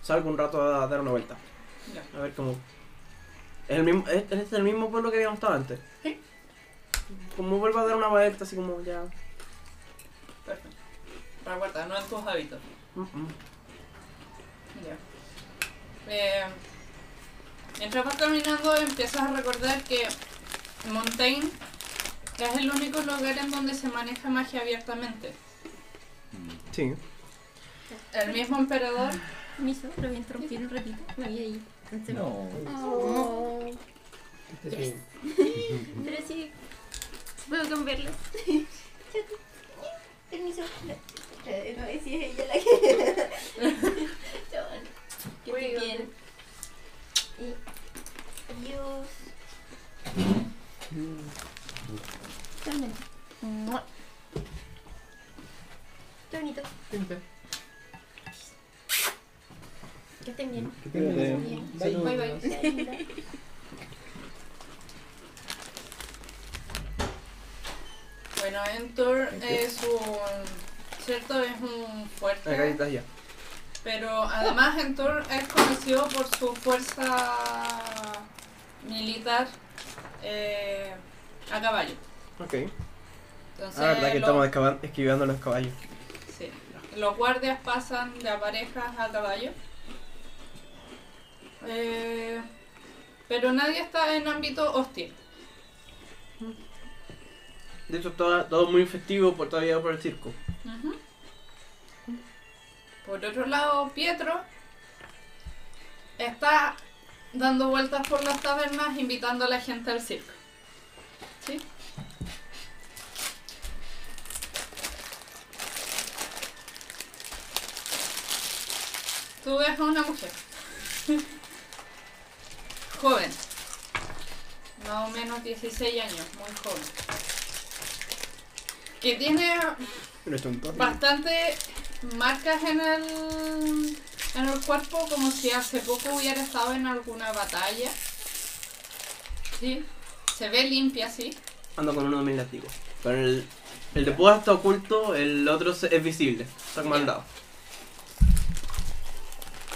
salgo un rato a dar una vuelta. Ya. A ver cómo. ¿Es el mismo, es, es el mismo pueblo que habíamos estado antes? Sí. Como vuelvo a dar una vuelta, así como ya. Perfecto. Para guardar, no en tus hábitos. Mm. Eh, mientras vas caminando empiezas a recordar que Montaigne es el único lugar en donde se maneja magia abiertamente. Sí. El mismo emperador Permiso, lo voy a interrumpir un ratito. Me voy a ir. No. Oh. Pero sí, puedo cambiarlo. Permiso. Eh, No, si es ella la que. Que esté bien. Y. Adiós. Totalmente. Mua. Qué bonito. Que estén bien. Que Cuídate. Bien. Bye bye. Sea linda. Bueno, Entor es un. ¿Cierto? Es un Acá fuerte. está ya. Pero además Entor es conocido por su fuerza militar eh, a caballo. Ok. Entonces, Ah, verdad que lo- estamos esquivando los caballos. sí. los guardias pasan de a parejas a caballo. Eh, pero nadie está en ámbito hostil. De hecho, todo, todo muy festivo por todavía por el circo. Ujú. Por otro lado, Pietro está dando vueltas por las tabernas invitando a la gente al circo. ¿Sí? Tú ves a una mujer. joven. Más o menos 16 años, muy joven. Que tiene bastante marcas en el, en el cuerpo como si hace poco hubiera estado en alguna batalla. Sí, se ve limpia, sí. Ando con uno de mis látigos. Con el, el de púa está oculto, el otro es visible. Está como al lado.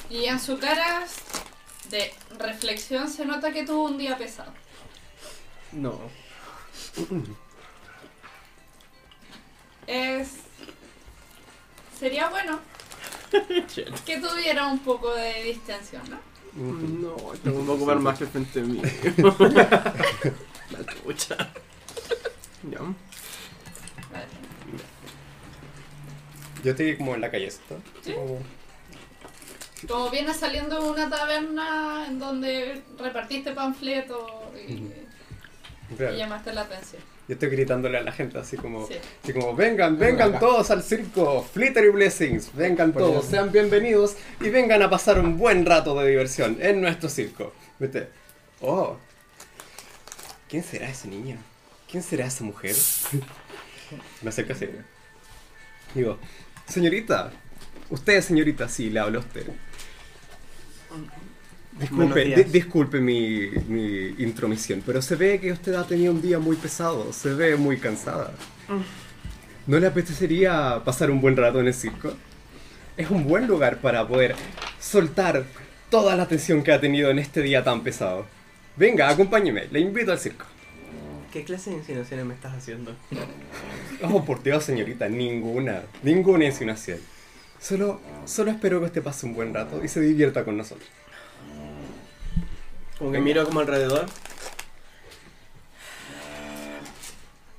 Y en su cara de reflexión se nota que tuvo un día pesado. No. Es... Sería bueno que tuviera un poco de distensión, ¿no? No, tengo un poco más que frente a mí. La chucha. Ya. Vale. Yo estoy como en la calle, ¿está? Sí. Como- Como vienes saliendo de una taberna en donde repartiste panfletos y, llamaste la atención. Yo estoy gritándole a la gente así como, Sí. así como vengan, vengan todos al circo, Flittery Blessings, vengan todos, sean bienvenidos y vengan a pasar un buen rato de diversión en nuestro circo. ¿Viste? Oh, ¿quién será ese niño? ¿Quién será esa mujer? Me acerco así. Digo, señorita, usted señorita, sí, le hablo a usted. Disculpe, di- disculpe mi, mi intromisión, pero se ve que usted ha tenido un día muy pesado, se ve muy cansada. ¿No le apetecería pasar un buen rato en el circo? Es un buen lugar para poder soltar toda la tensión que ha tenido en este día tan pesado. Venga, acompáñeme, le invito al circo. ¿Qué clase de insinuaciones me estás haciendo? Oh, por Dios, señorita, ninguna, ninguna insinuación. Solo, solo espero que usted pase un buen rato y se divierta con nosotros. Como que miro como alrededor.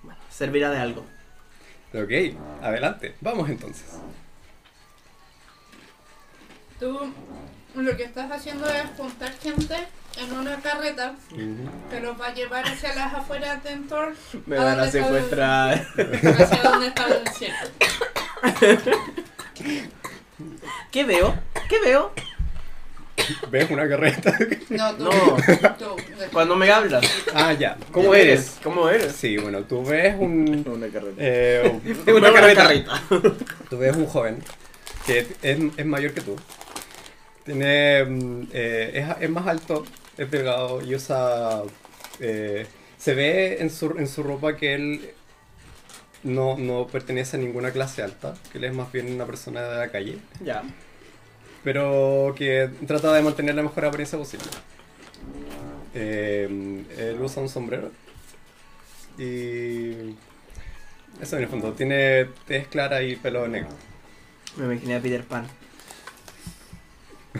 Bueno, servirá de algo. Ok, adelante, vamos entonces. Tú lo que estás haciendo es juntar gente en una carreta Ujú. que los va a llevar hacia las afueras de Entor, Me ¿A van a el- secuestrar. hacia donde está el circo. ¿Qué veo? ¿Qué veo? ¿Ves una carreta? No, tú. No. tú. Cuando me hablas. ah, ya. ¿Cómo Ya. eres? ¿Cómo eres? Sí, bueno, tú ves un... Una carreta. eh, Una carreta. Tú ves un joven que es, es mayor que tú. Tiene. mm, eh, es, es más alto, es delgado y usa. eh, se ve en su, en su ropa que él no, no pertenece a ninguna clase alta, que él es más bien una persona de la calle, Ya. Pero que trata de mantener la mejor apariencia posible. Eh, él usa un sombrero y. Eso en el fondo, tiene tez clara y pelo negro. Me imaginé a Peter Pan.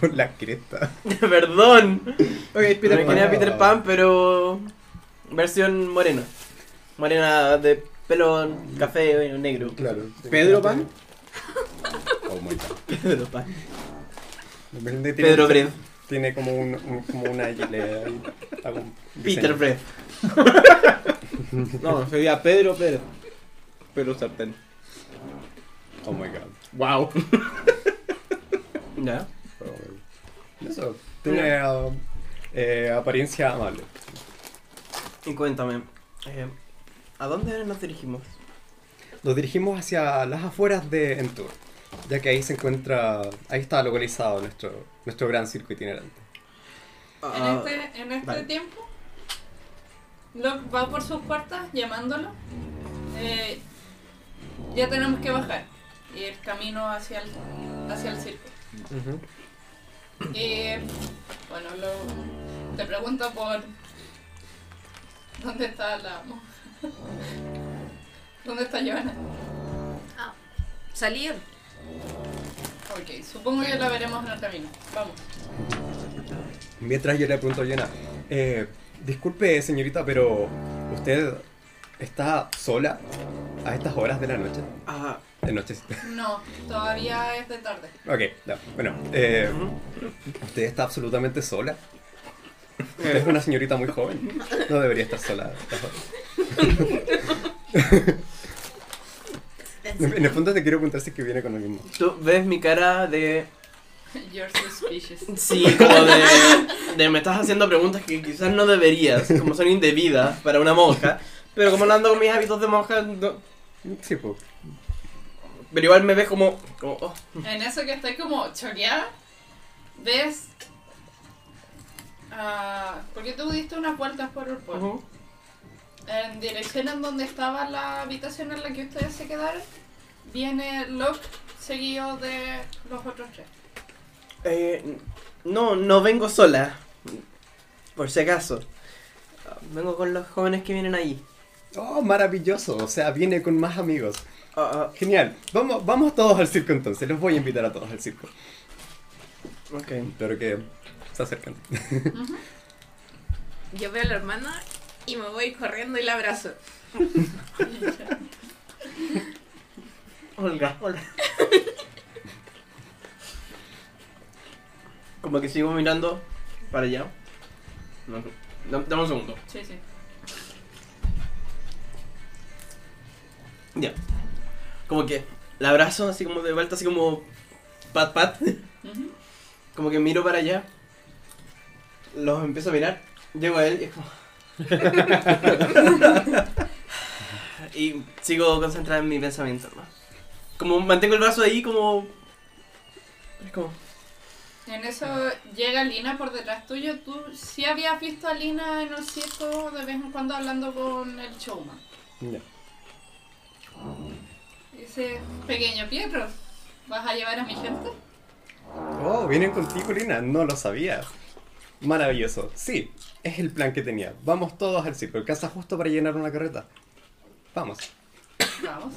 La cresta. Perdón. Ok, Me Peter imaginé a Pan. Peter Pan, pero. Versión morena. Morena de pelo café o negro. Claro. ¿Pedro Pan? Oh my god. Pedro Pan. Tiene- Pedro Bread. Tiene como, un, un- como una ahí, Peter. Bread. No, sería Pedro Pérez. Pedro Sartén. Oh my god. Wow. Ya. Oh, Eso. Tiene eh, apariencia amable. Y cuéntame. eh, ¿A dónde nos dirigimos? Nos dirigimos hacia las afueras de Entur, ya que ahí se encuentra, ahí está localizado nuestro, nuestro gran circo itinerante. En Ah, este, en este vale. tiempo, Locke va por sus puertas llamándolo. Eh, ya tenemos que bajar. Y el camino hacia el, hacia el circo. Y bueno, lo, te pregunto por dónde está la monja. ¿Dónde está Joana? Salir. Ok, supongo que la veremos en el camino. Vamos. Mientras yo le pregunto a Jenna, eh, disculpe señorita, pero ¿usted está sola a estas horas de la noche? ah, De noche. No, todavía es de tarde. Ok, ya, bueno, eh, ¿usted está absolutamente sola? Usted es una señorita muy joven. No debería estar sola. a estas horas. En en el fondo te quiero preguntar si es que viene con lo mismo. Tú ves mi cara de. You're suspicious. Sí, como de. de me estás haciendo preguntas que quizás no deberías, como son indebidas para una monja. Pero como no ando con mis hábitos de monja, no- Sí, pues. pero igual me ves como. como oh, En eso que estoy como choqueada, ves. ah, porque tú diste unas vueltas por el pueblo. En dirección en donde estaba la habitación en la que ustedes se quedaron, viene Locke seguido de los otros tres. Eh, no, no vengo sola. Por si acaso. Ah, Vengo con los jóvenes que vienen ahí. Oh, maravilloso. O sea, viene con más amigos. Ah, Genial. Vamos, vamos todos al circo entonces. Los voy a invitar a todos al circo. ah, ok. Espero que se acerquen. Yo veo a la hermana y me voy corriendo y la abrazo. Olga, hola. Como que sigo mirando para allá. No, dame un segundo. Sí, sí. Ya. Como que la abrazo así como de vuelta, así como pat pat. Como que miro para allá. Los empiezo a mirar. Llego a él y es como. y sigo concentrado en mi pensamiento, ¿no? Como mantengo el brazo ahí como. Es como. En eso llega Lina por detrás tuyo. Tú sí habías visto a Lina en el circo de vez en cuando hablando con el showman. Ya. Dice, pequeño Pietro, ¿vas a llevar a mi gente? Oh, vienen contigo, Lina. No lo sabía. Maravilloso. Sí, es el plan que tenía. Vamos todos al circo. Alcanza justo para llenar una carreta. Vamos. Vamos.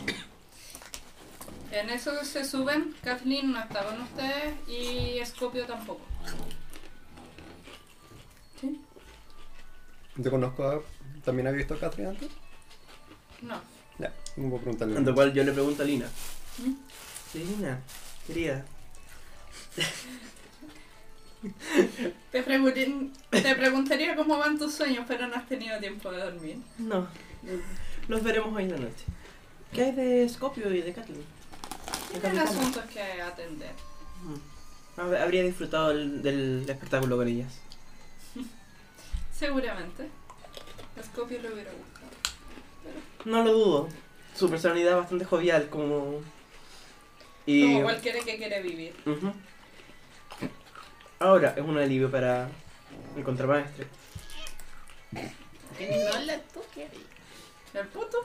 En eso se suben. Kathleen no está con ustedes y Scopio tampoco. ¿Sí? Yo conozco a... ¿También había visto a Catherine antes? No. Ya, no puedo preguntarle. Ante cual yo le pregunto a Lina. ¿Mm? Sí, Lina, querida. Te, pregunté- te preguntaría cómo van tus sueños, pero no has tenido tiempo de dormir. No, los veremos hoy en la noche. ¿Qué hay de Scopio y de Kathleen? ¿De Tienen Capitana? asuntos que atender. Mm. Hab- Habría disfrutado del, del espectáculo con ellas. Seguramente. Scopio lo hubiera buscado. No lo dudo. Su personalidad es bastante jovial, como. Y. Como cualquiera que quiere vivir. Ahora es un alivio para el contramaestre. No la toques. ¿El puto?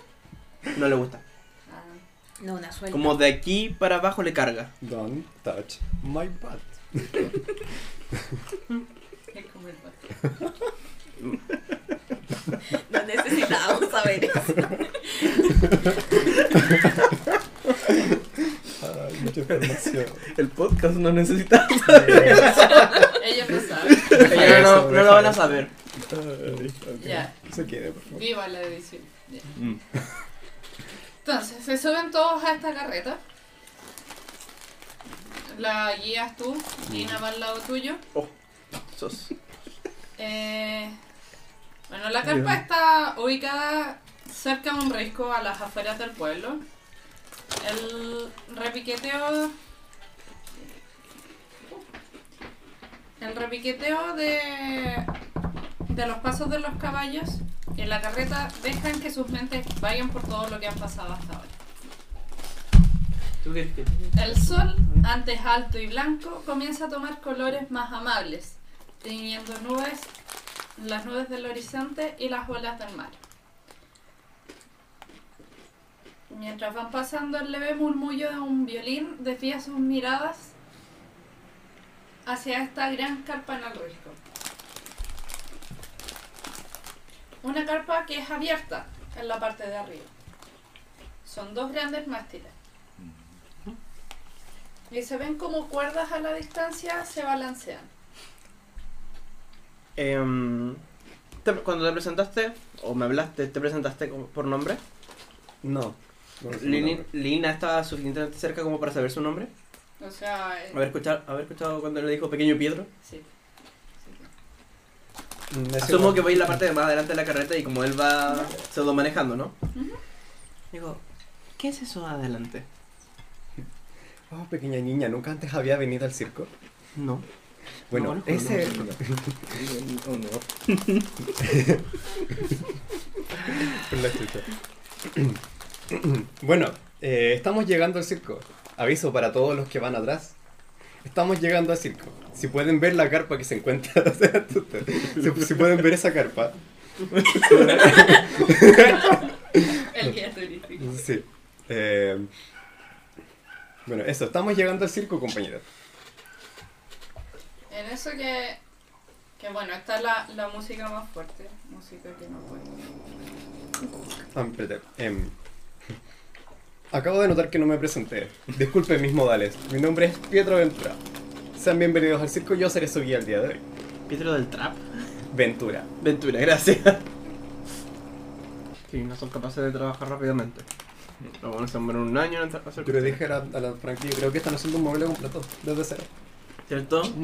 No le gusta. No, una suelta. Como de aquí para abajo le carga. Don't touch my butt. es como el pato. No necesitábamos saber eso. Ay, mucha información. El podcast no necesita. Ellos no saben. Ellos no, no lo van a saber. Ay, ok. Ya. Se quede, por favor. Viva la edición. Ya. Mm. Entonces, se suben todos a esta carreta. La guías tú, Gina va al lado tuyo. Sos. Eh, bueno, la carpa está ubicada cerca de un risco a las afueras del pueblo. El repiqueteo. El repiqueteo de, de los pasos de los caballos en la carreta dejan que sus mentes vayan por todo lo que han pasado hasta ahora. El sol, antes alto y blanco, comienza a tomar colores más amables, teniendo nubes, las nubes del horizonte y las olas del mar. Mientras van pasando, el leve murmullo de un violín desvía sus miradas hacia esta gran carpa en el risco. Una carpa que es abierta en la parte de arriba. Son dos grandes mástiles. Y se ven como cuerdas a la distancia se balancean. Em, te- cuando te presentaste, o me hablaste, te presentaste como- por nombre. No. sé nombre. Lina estaba suficientemente cerca como para saber su nombre. O sea, eh, Haber escuchado, haber escuchado cuando le dijo pequeño Pietro. sí. Mm, Asumo que voy en la parte de más adelante de la carreta y como él va pseudo manejando, ¿no? Digo, ¿qué es eso adelante? Oh, pequeña niña, ¿nunca antes había venido al circo? No. Bueno, No, no, ese... no, no. Oh, bueno, eh, estamos llegando al circo. Aviso para todos los que van atrás. Estamos llegando al circo. Si pueden ver la carpa que se encuentra, o sea, si, si pueden ver esa carpa, El guía turístico. sí. Eh, bueno, eso, estamos llegando al circo, compañeros. En eso que, que bueno, está la, la música más fuerte. Música que no puedo. Ah, espérate. em, acabo de notar que no me presenté. Disculpen mis modales. Mi nombre es Pietro Ventura. Sean bienvenidos al circo, yo seré su guía el día de hoy. Pietro del Trap. Ventura. Ventura, gracias. Sí, no son capaces de trabajar rápidamente. Lo van a hacer en un año en hacer Pero dije a la, a la Frankie, creo que están haciendo un mueble completo, desde cero. ¿Cierto? No, esto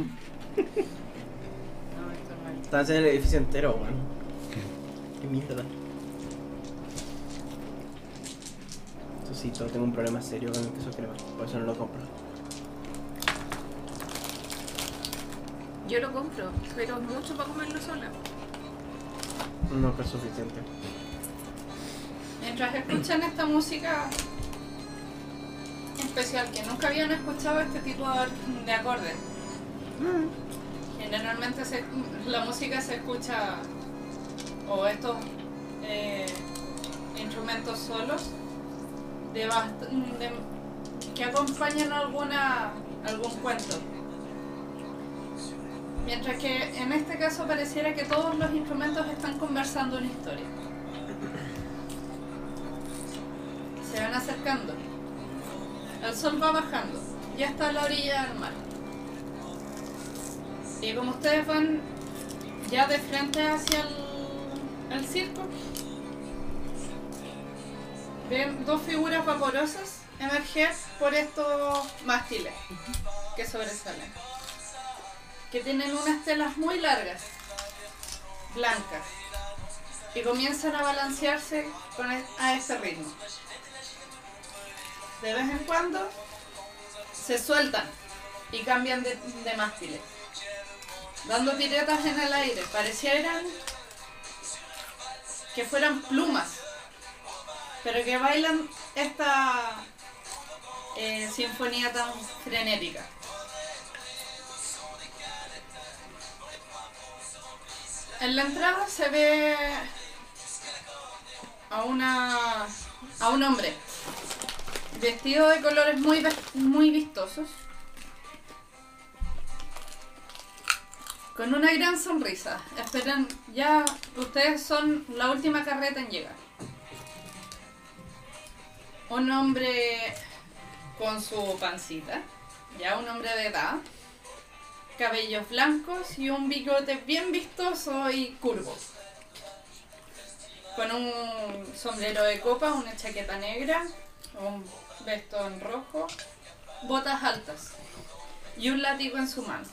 no es. Están haciendo el edificio entero, weón. Qué mierda. Todo tengo un problema serio con el queso crema. Por eso no lo compro. Yo lo compro, pero es mucho para comerlo sola. No que es suficiente. Mientras escuchan esta música especial, que nunca habían escuchado este tipo de, de acordes. Generalmente se- la música se escucha, o estos eh, instrumentos solos, de- que acompañan alguna, algún cuento. Mientras que en este caso pareciera que todos los instrumentos están conversando una historia. Se van acercando. El sol va bajando. Ya está a la orilla del mar. Y como ustedes van ya de frente hacia el circo, ven dos figuras vaporosas emerger por estos mástiles. que sobresalen. Que tienen unas telas muy largas, blancas, y comienzan a balancearse e- a este ritmo. De vez en cuando se sueltan y cambian de, de mástiles, dando piruetas en el aire. Parecieran que fueran plumas, pero que bailan esta eh, sinfonía tan frenética. En la entrada se ve a una a un hombre vestido de colores muy muy vistosos con una gran sonrisa. Esperan, ya ustedes son la última carreta en llegar. Un hombre con su pancita, ya un hombre de edad, cabellos blancos y un bigote bien vistoso y curvo. Con un sombrero de copa, una chaqueta negra, un vestón rojo, botas altas y un látigo en su mano.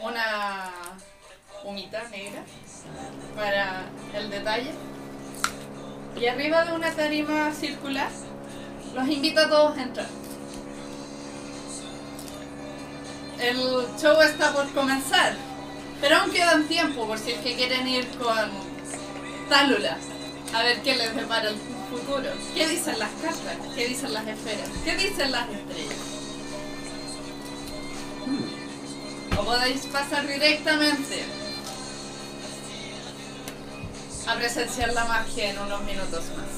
Una humita negra para el detalle. Y arriba de una tarima circular, los invito a todos a entrar. El show está por comenzar, pero aún quedan tiempo por si es que quieren ir con Tálula a ver qué les depara el futuro. ¿Qué dicen las cartas? ¿Qué dicen las esferas? ¿Qué dicen las estrellas? O podéis pasar directamente a presenciar la magia en unos minutos más.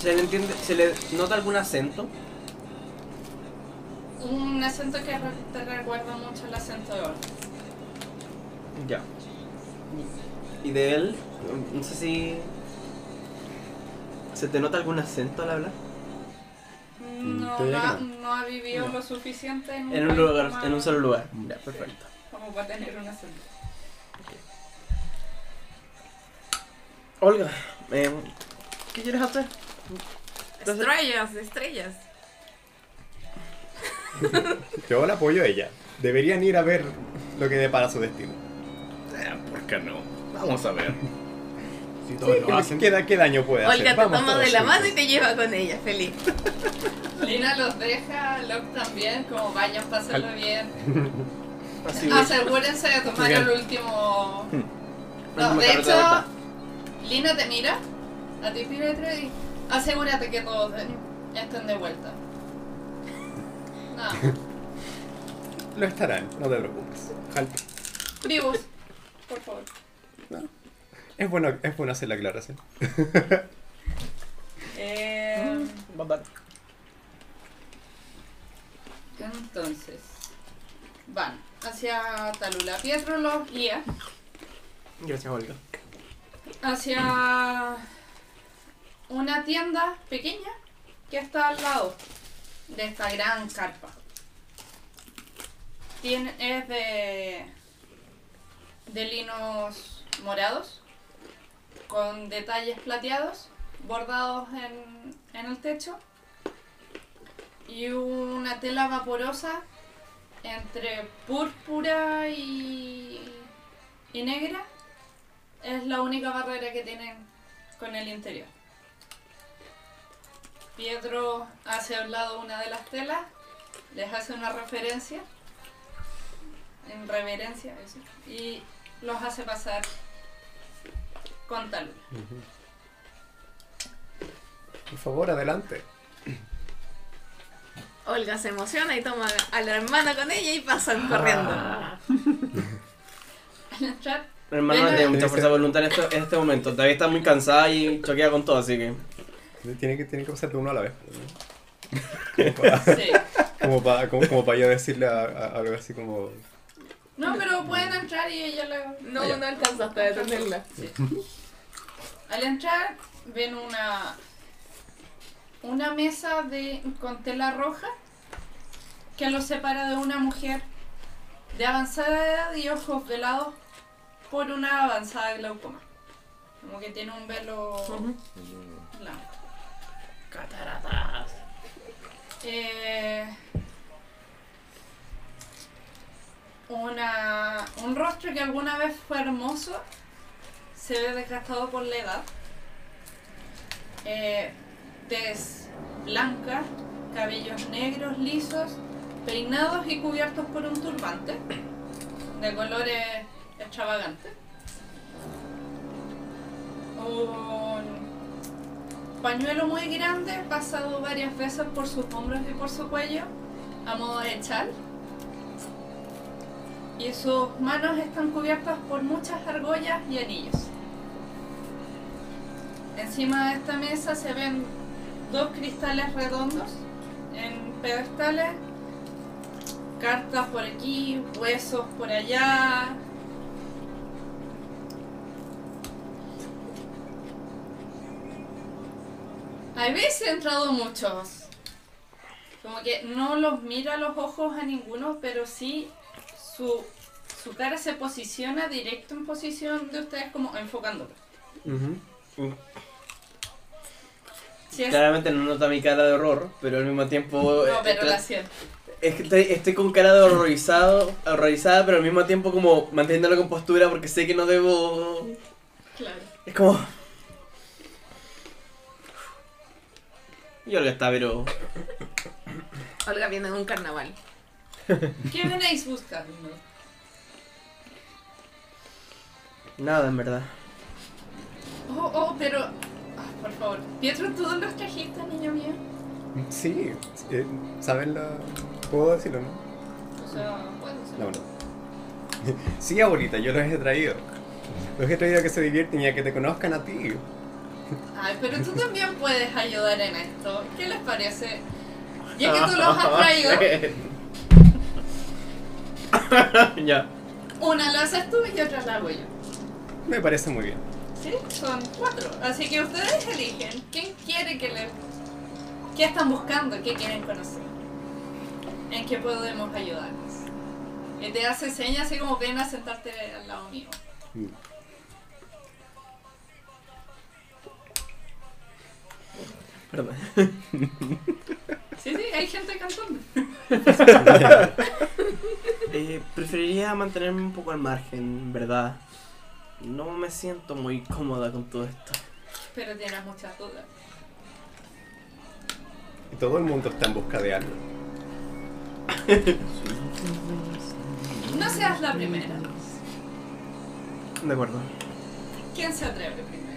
¿Se le entiende? ¿Se le nota algún acento? Un acento que te recuerda mucho el acento de oro. Ya. ¿Y de él? No sé si. ¿Se te nota algún acento al hablar? No, no, ha- no vivido lo suficiente en un, En un país lugar, como- en un solo lugar. Ya, perfecto. como para tener un acento. Olga, eh, ¿qué quieres hacer? Estrellas, estrellas. Yo la apoyo a ella. Deberían ir a ver lo que depara su destino. Eh, ¿Por qué no? Vamos a ver. Si todos lo ¿Qué, hacen. qué da- qué daño puede hacer? Olga te Vamos toma de la mano y te lleva con ella, feliz. Lina los deja, Locke también, como vayan, pásenlo bien. Asegúrense de tomar Bien. el último. No, Última de hecho. Lina te mira, a ti Piretro, y asegúrate que todos estén de vuelta. Nada, Lo estarán, no te preocupes. Jalta. vivos, por favor. Es bueno, es bueno hacer la aclaración. Eh, Va a dar. entonces, van hacia Talula. Pietro los guía Gracias, Olga. hacia una tienda pequeña que está al lado de esta gran carpa. Tiene, es de, de linos morados con detalles plateados bordados en, en el techo y una tela vaporosa entre púrpura y, y negra es la única barrera que tienen con el interior. Pietro hace a lado una de las telas, les hace una referencia, en reverencia, y los hace pasar con talula. Por favor, adelante. Olga se emociona y toma a la hermana con ella y pasan corriendo. Al entrar, Mi hermano no tiene mucha fuerza de voluntad en este, en este momento. Todavía está muy cansada y choquea con todo, así que. Tiene que, tiene que pasar de uno a la vez. Como para, sí. como para, como, como para yo decirle a, a- algo así como... No, pero pueden entrar y ella le... No, no alcanzaste a detenerla. Al entrar ven una una mesa de con tela roja que los separa de una mujer de avanzada edad y ojos velados por una avanzada glaucoma. Como que tiene un velo blanco. Cataratas. Eh, una, un rostro que alguna vez fue hermoso se ve desgastado por la edad. Eh, tez blanca, cabellos negros, lisos, peinados y cubiertos por un turbante de colores extravagantes. Un pañuelo muy grande pasado varias veces por sus hombros y por su cuello a modo de chal. Y sus manos están cubiertas por muchas argollas y anillos. Encima de esta mesa se ven dos cristales redondos en pedestales, cartas por aquí, huesos por allá. Habéis entrado muchos. Como que no los mira a los ojos a ninguno, pero sí su, su cara se posiciona directo en posición de ustedes como enfocándolo. Sí, es- Claramente no nota mi cara de horror, pero al mismo tiempo. no, eh, pero la siento. Es que estoy, estoy con cara de horrorizado, horrorizada, pero al mismo tiempo como manteniendo la compostura porque sé que no debo. Claro. Es como. Y Olga está, pero. Olga viene de un carnaval. ¿Qué venéis buscando? Nada, en verdad. Oh, oh, pero. ah, por favor. Pietro, ¿tú los trajiste, niño mío? Sí, eh, ¿saben la...? ¿Puedo decirlo, no? O sea, puedo ser. No, no. Sí, abuelita, yo los he traído. Los he traído a que se divierten y a que te conozcan a ti. Ay, pero tú también puedes ayudar en esto. ¿Qué les parece? Ya que tú los has traído, ya. una la haces tú y otra la hago yo. Me parece muy bien. ¿Sí? Son cuatro. Así que ustedes eligen quién quiere que le... ¿Qué están buscando? ¿Qué quieren conocer? ¿En qué podemos ayudarles? Y te hace señas así como ven a sentarte al lado mío. Perdón. Sí, sí, hay gente cantando. Eh, preferiría mantenerme un poco al margen, en verdad. No me siento muy cómoda con todo esto. Pero tienes muchas dudas. Y todo el mundo está en busca de algo. No seas la primera. De acuerdo. ¿Quién se atreve primero?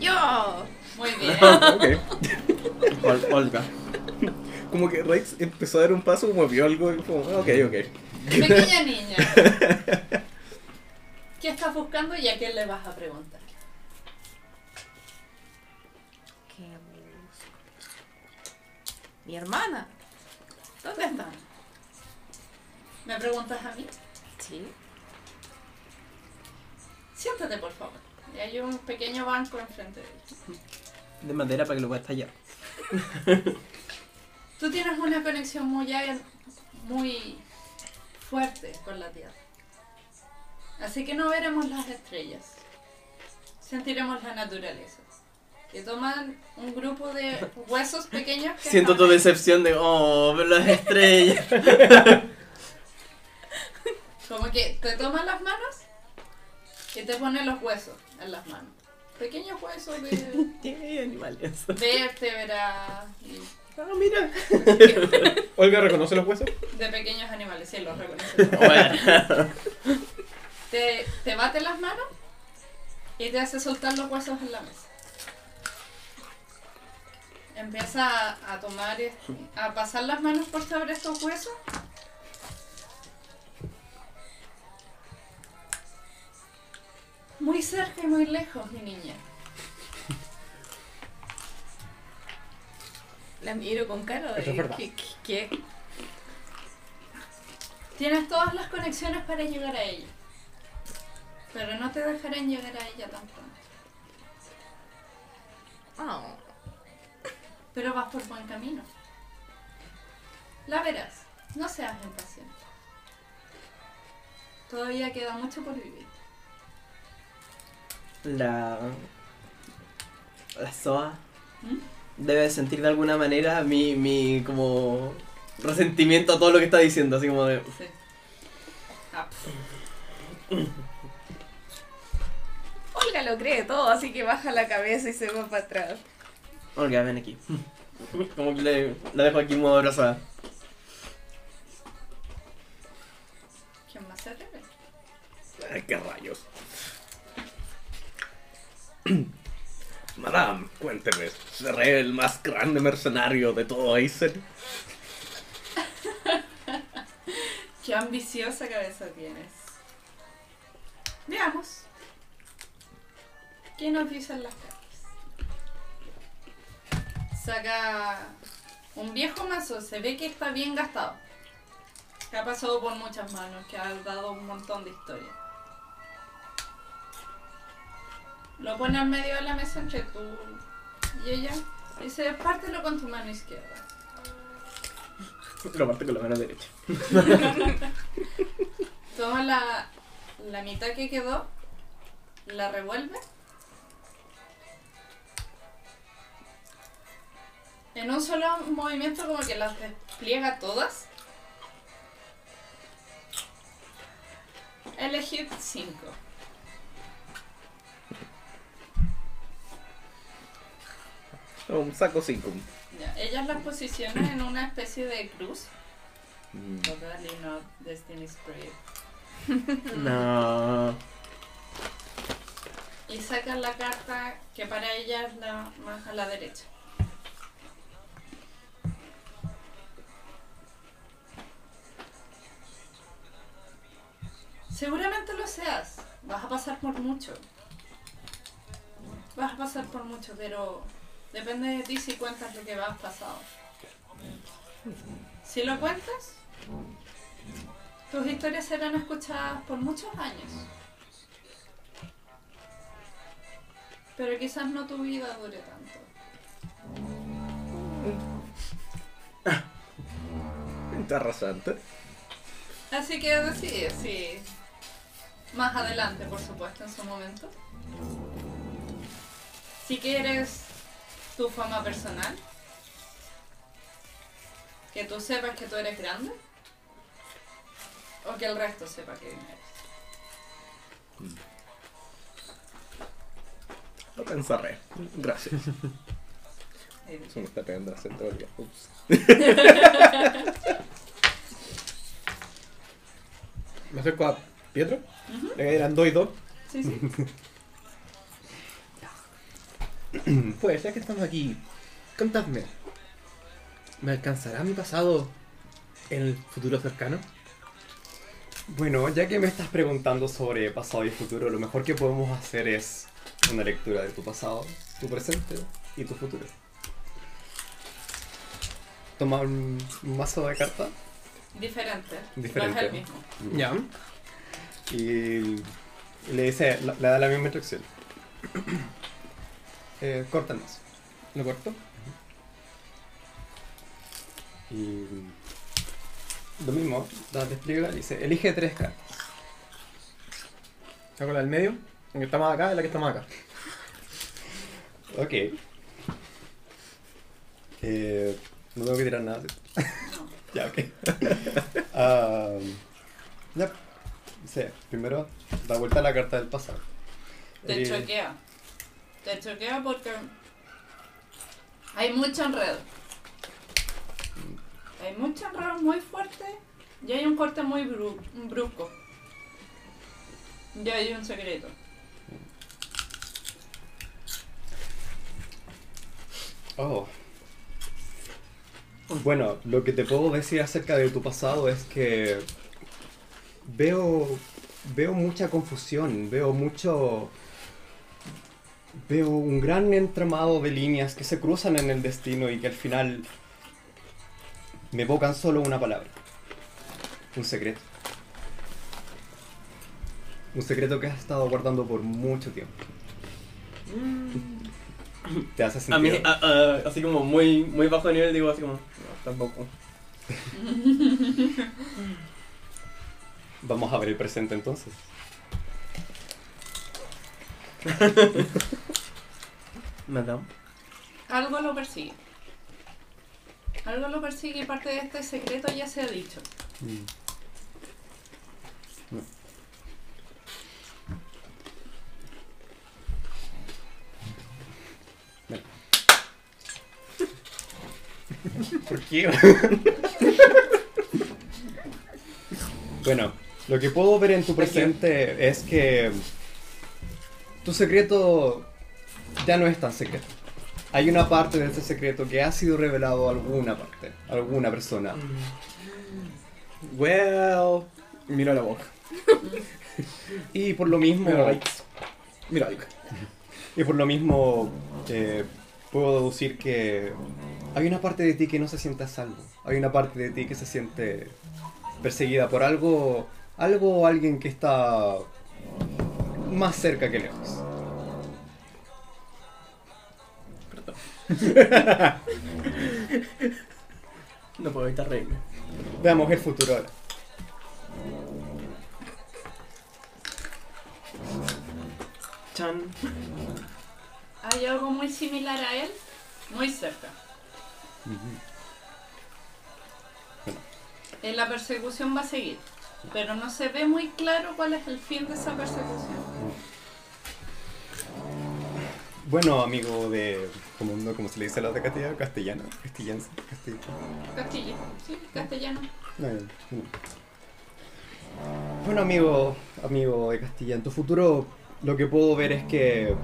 ¡Yo! Muy bien. Ok. Ol- Olga. Como que Rex empezó a dar un paso, como vio algo y como, ok, ok. Pequeña niña. ¿Qué estás buscando y a quién le vas a preguntar? ¿Qué busco? Mi hermana. ¿Dónde está? ¿Me preguntas a mí? Sí. Siéntate, por favor. Y hay un pequeño banco enfrente de ella. De madera para que lo puedas tallar. Tú tienes una conexión muy, muy fuerte con la Tierra. Así que no veremos las estrellas. Sentiremos la naturaleza. Que toman un grupo de huesos pequeños que Siento tu decepción de, oh, ver las estrellas. Como que te toman las manos y te ponen los huesos en las manos. Pequeños huesos de animales. vértebra y Ah, mira. Olga reconoce los huesos. de pequeños animales. Sí, los reconoces. Bueno. te, te bate las manos y te hace soltar los huesos en la mesa. Empieza a, a tomar, a pasar las manos por sobre estos huesos. Muy cerca y muy lejos, mi niña. La miro con cara de. Eso es verdad. ¿Qué? qué- qué? Tienes todas las conexiones para llegar a ella. Pero no te dejarán llegar a ella tan pronto. Oh. Pero vas por buen camino. La verás. No seas impaciente. Todavía queda mucho por vivir. la. La SOA ¿Mm? Debe sentir de alguna manera mi, mi como resentimiento a todo lo que está diciendo, así como de. Sí. Ah. Olga lo cree todo, así que baja la cabeza y se va para atrás. Olga, ven aquí. Como que le, la dejo aquí modo abrazada. ¿Quién más se atreve? Ay, qué rayos. Madame, cuénteme, ¿seré el más grande mercenario de todo Acer? Qué ambiciosa cabeza tienes. Veamos. ¿Qué nos dicen las cartas? Saca un viejo mazo, se ve que está bien gastado. Ha pasado por muchas manos, que ha dado un montón de historia. Lo pone al medio de la mesa entre tú y ella. Y dice, pártelo con tu mano izquierda. Lo parto con la mano derecha. Toma la, la mitad que quedó, la revuelve. En un solo movimiento como que las despliega todas. Elegid 5. Un saco 5. Ellas las posicionan en una especie de cruz. Mm. Totally not Destiny's Prayer. No. Y sacan la carta que para ella es la más a la derecha. Seguramente lo seas. Vas a pasar por mucho. Vas a pasar por mucho, pero depende de ti si cuentas lo que has pasado. Si lo cuentas, tus historias serán escuchadas por muchos años. Pero quizás no tu vida dure tanto. Interesante. Así que decide si más adelante, por supuesto, en su momento. Si quieres tu fama personal, que tú sepas que tú eres grande, o que el resto sepa que eres. Lo pensaré. Gracias. Se me está pegando del día. Ups. Me acerco a Pietro. Le eran dos y dos. Sí, sí. Pues, ya que estamos aquí, contadme. ¿Me alcanzará mi pasado en el futuro cercano? Bueno, ya que me estás preguntando sobre pasado y futuro, lo mejor que podemos hacer es una lectura de tu pasado, tu presente y tu futuro. Toma un mazo de cartas Diferente. Diferente. No es el mismo. Ya. y le dice, le da la misma instrucción. Eh, corta el mazo. ¿Lo corto? Y lo mismo, la despliega y dice, elige tres cartas. Saco la del medio, la que está más acá y la que está más acá. Ok. Eh, no tengo que tirar nada. ya, ok. Ah, ya. Sí, primero da vuelta a la carta del pasado. Te Eh, choquea. Te choquea porque hay mucho enredo. Hay mucho enredo muy fuerte y hay un corte muy bru- brusco. Y hay un secreto. Oh. Bueno, lo que te puedo decir acerca de tu pasado es que veo veo mucha confusión, veo mucho veo un gran entramado de líneas que se cruzan en el destino y que al final me evocan solo una palabra. Un secreto. Un secreto que has estado guardando por mucho tiempo. ¿Te hace A mí, sentido? a- a- así como muy, muy bajo de nivel, digo así como, no, tampoco. Vamos a ver el presente entonces. Madame. Algo lo persigue. Algo lo persigue y parte de este secreto ya se ha dicho. ¿Por qué? bueno, lo que puedo ver en tu presente es que tu secreto ya no es tan secreto. Hay una parte de ese secreto que ha sido revelado a alguna parte, a alguna persona. Well. Mira la boca. Y por lo mismo, Mira Mira y por lo mismo eh, puedo deducir que hay una parte de ti que no se siente a salvo. Hay una parte de ti que se siente perseguida por algo, algo o alguien que está más cerca que lejos. No puedo evitar reírme. Veamos el futuro ahora. Chan. Hay algo muy similar a él, muy cerca. La persecución va a seguir, pero no se ve muy claro cuál es el fin de esa persecución. Bueno, amigo de. ¿Cómo, no, cómo se le dice a los de Castilla? Castellano. Castillense. Castilla. Castilla, sí, castellano. No, no, no. Bueno, amigo, amigo de Castilla, en tu futuro lo que puedo ver es que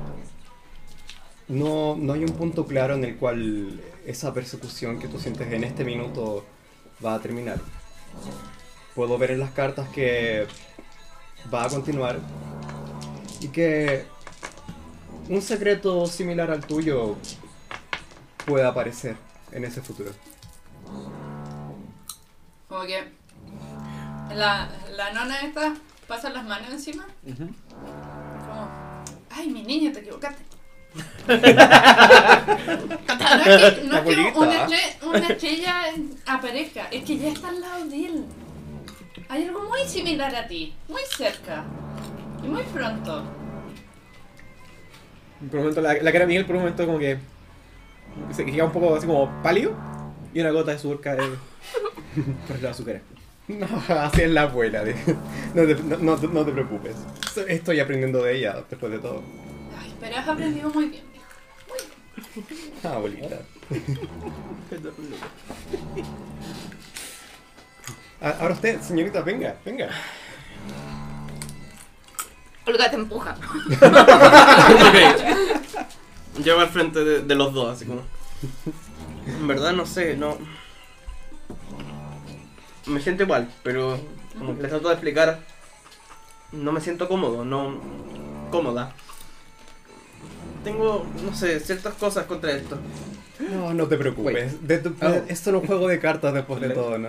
no, no hay un punto claro en el cual esa persecución que tú sientes en este minuto va a terminar. Puedo ver en las cartas que va a continuar y que un secreto similar al tuyo puede aparecer en ese futuro. Como que la, la nona esta pasa las manos encima. Como, ay, mi niña, te equivocaste. no es que, no es que Abuelita. una, una estrella aparezca, es que ya está al lado de él. Hay algo muy similar a ti, muy cerca y muy pronto. Por un momento, la, la cara de Miguel por un momento como que se queda un poco así como pálido y una gota de sudor cae por su cara. No, así es la abuela. de- No te, no- no te- no te preocupes. Estoy aprendiendo de ella después de todo. Ay, pero has aprendido muy bien, hijo. Ah, abuelita. Ah, Ahora usted, señorita, venga, venga. Olga te empuja. Ok. Llego al frente de, de los dos, así como. En verdad no sé, no. Me siento igual, pero como que les trato de explicar. No me siento cómodo, no. cómoda. Tengo, no sé, ciertas cosas contra esto. No, no te preocupes. De tu- Oh. Es un juego de cartas después de todo, ¿no?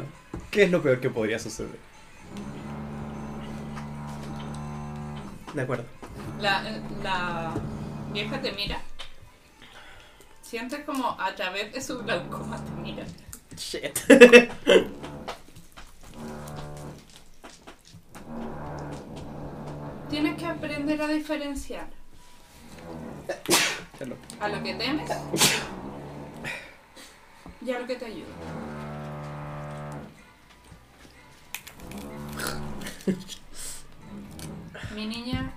¿Qué es lo peor que podría suceder? De acuerdo. La, la vieja te mira. Sientes como a través de su glaucoma te mira. Shit. Tienes que aprender a diferenciar a lo que temes y a lo que te ayuda. Mi niña,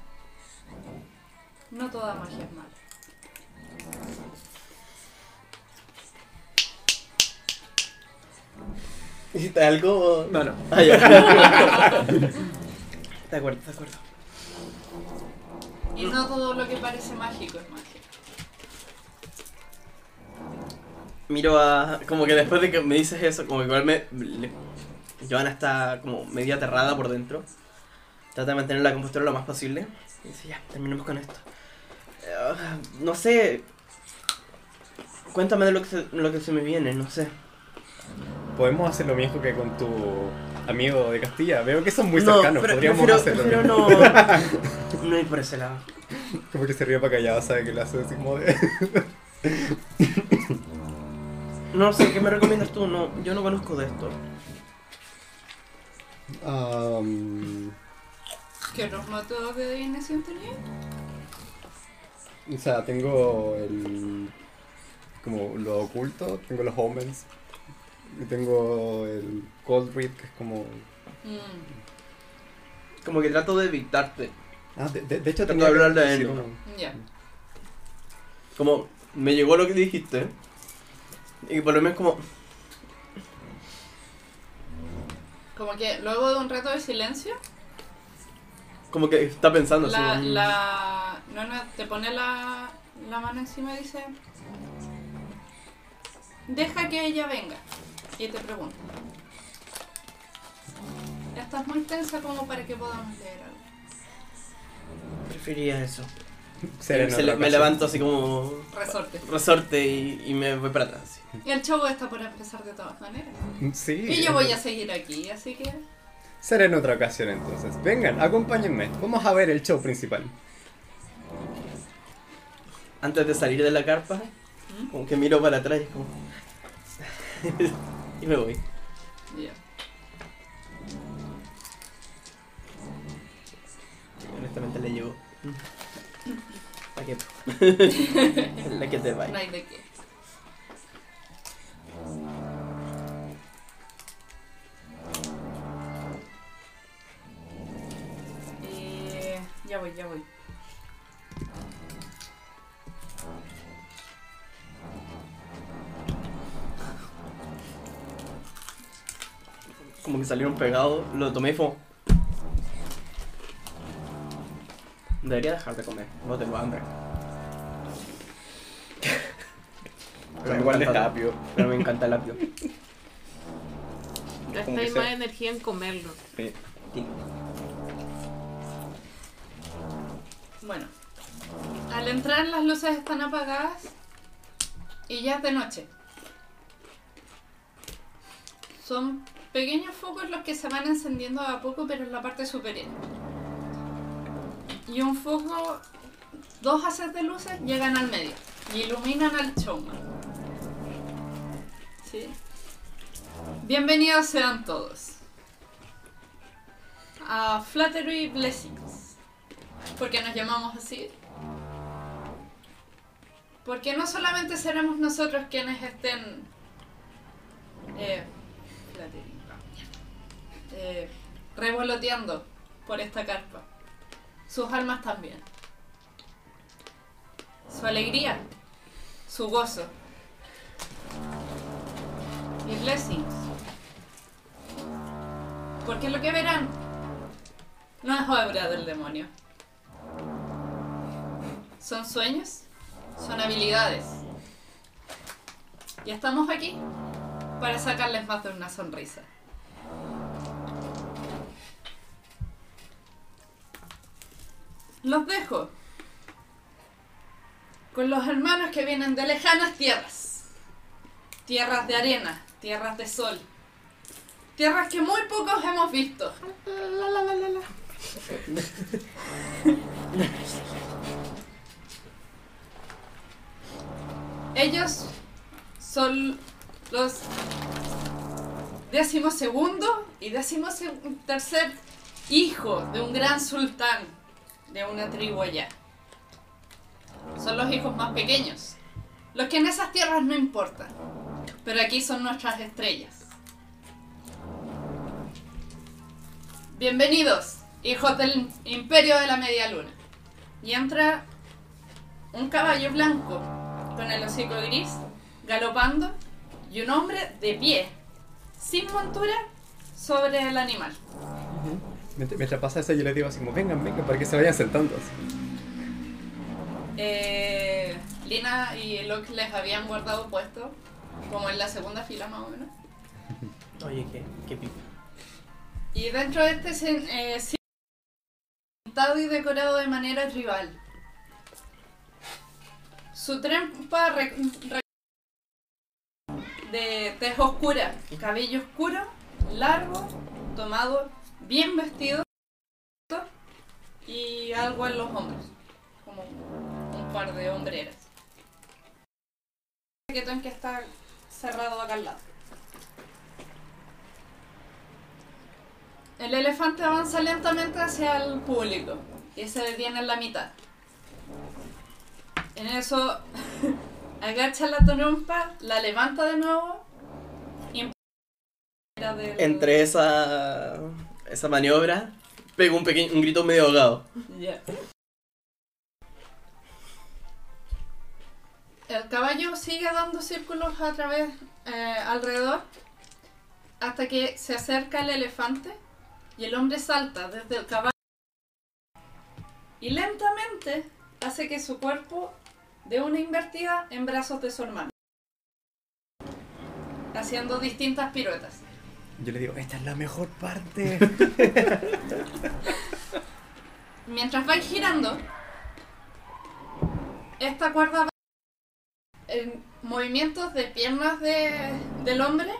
no toda magia es mala. ¿Hiciste algo? No, no. Ah, ya. De acuerdo, de acuerdo. Y no todo lo que parece mágico es magia. Miro a. Como que después de que me dices eso, como que igual me. le- Johanna está como medio aterrada por dentro. Trata de mantener la compostura lo más posible. Y dice, ya, terminemos con esto. Eh, no sé. Cuéntame de lo que, se, lo que se me viene, no sé. Podemos hacer lo mismo que con tu amigo de Castilla. Veo que son muy no, cercanos. pero- Podríamos prefiero, hacerlo. prefiero no. No ir por ese lado. Como que se ríe para callado, sabe que lo hace así como de. No sé, ¿qué me recomiendas tú? No, yo no conozco de esto. Am, ¿Qué otros métodos de adivinación tenía? O sea, tengo el. como lo oculto, tengo los omens. Y tengo el cold read, que es como. Mm, Como que trato de evitarte. Ah, de, de- de hecho Tengo que hablarle a sí, él. Como, me llegó lo que dijiste. Y por lo menos como, Como que luego de un rato de silencio, como que está pensando así. la, como, la, no, no, te pone la, la mano encima y dice, deja que ella venga. Y te pregunta, estás muy tensa como para que podamos leer algo. Preferiría eso. Se le- me levanto así como Resorte. resorte y, y me voy para atrás. Y el show está por empezar de todas maneras. Sí. Y yo voy a seguir aquí, así que... Será en otra ocasión entonces. Vengan, acompáñenme. Vamos a ver el show principal. Antes de salir de la carpa, como que miro para atrás y es como... y me voy. Ya. Honestamente le llevo. ¿Para qué? la que te No vaya. hay de qué. Ya voy, ya voy. Como que salieron pegados, lo tomé y fue Debería dejar de comer, no tengo hambre. Pero me igual de apio. Pero me encanta el apio. Gastáis más energía en comerlo. Sí. Bueno, al entrar las luces están apagadas y ya es de noche. Son pequeños focos los que se van encendiendo a poco, pero en la parte superior. Y un foco, dos haces de luces llegan al medio y iluminan al showman. ¿Sí? Bienvenidos sean todos a Flattery Blessings. ¿Por qué nos llamamos así? Porque no solamente seremos nosotros quienes estén eh, eh, revoloteando por esta carpa. Sus almas también. Su alegría, su gozo. Y blessings. Porque lo que verán no es obra del demonio. Son sueños, son habilidades. Y estamos aquí para sacarles más de una sonrisa. Los dejo con los hermanos que vienen de lejanas tierras. Tierras de arena, tierras de sol. Tierras que muy pocos hemos visto. Ellos son los décimo segundo y décimo tercer hijo de un gran sultán de una tribu allá. Son los hijos más pequeños. Los que en esas tierras no importan. Pero aquí son nuestras estrellas. Bienvenidos, hijos del imperio de la media luna. Y entra un caballo blanco con el hocico gris, galopando, y un hombre de pie, sin montura, sobre el animal. Mientras, mientras pasa eso, yo les digo así como, vengan, vengan, para que se vayan sentando. Eh, Lina y Locke les habían guardado puesto, como en la segunda fila más o menos. Oye, qué, qué pipa. Y dentro de este eh, y decorado de manera tribal. Su trempa re- re- de tez oscura, cabello oscuro, largo, tomado, bien vestido y algo en los hombros, como un par de hombreras. Chaquetón que está cerrado acá al lado. El elefante avanza lentamente hacia el público y se detiene en la mitad. En eso agacha la trompa, la levanta de nuevo y empieza del- Entre esa, esa maniobra, pego un, pequeño, un grito medio ahogado. El caballo sigue dando círculos a través, eh, alrededor, hasta que se acerca el elefante y el hombre salta desde el caballo y lentamente hace que su cuerpo dé una invertida en brazos de su hermano, haciendo distintas piruetas. Yo le digo, esta es la mejor parte. Mientras vais girando, esta cuerda va en movimientos de piernas de- del hombre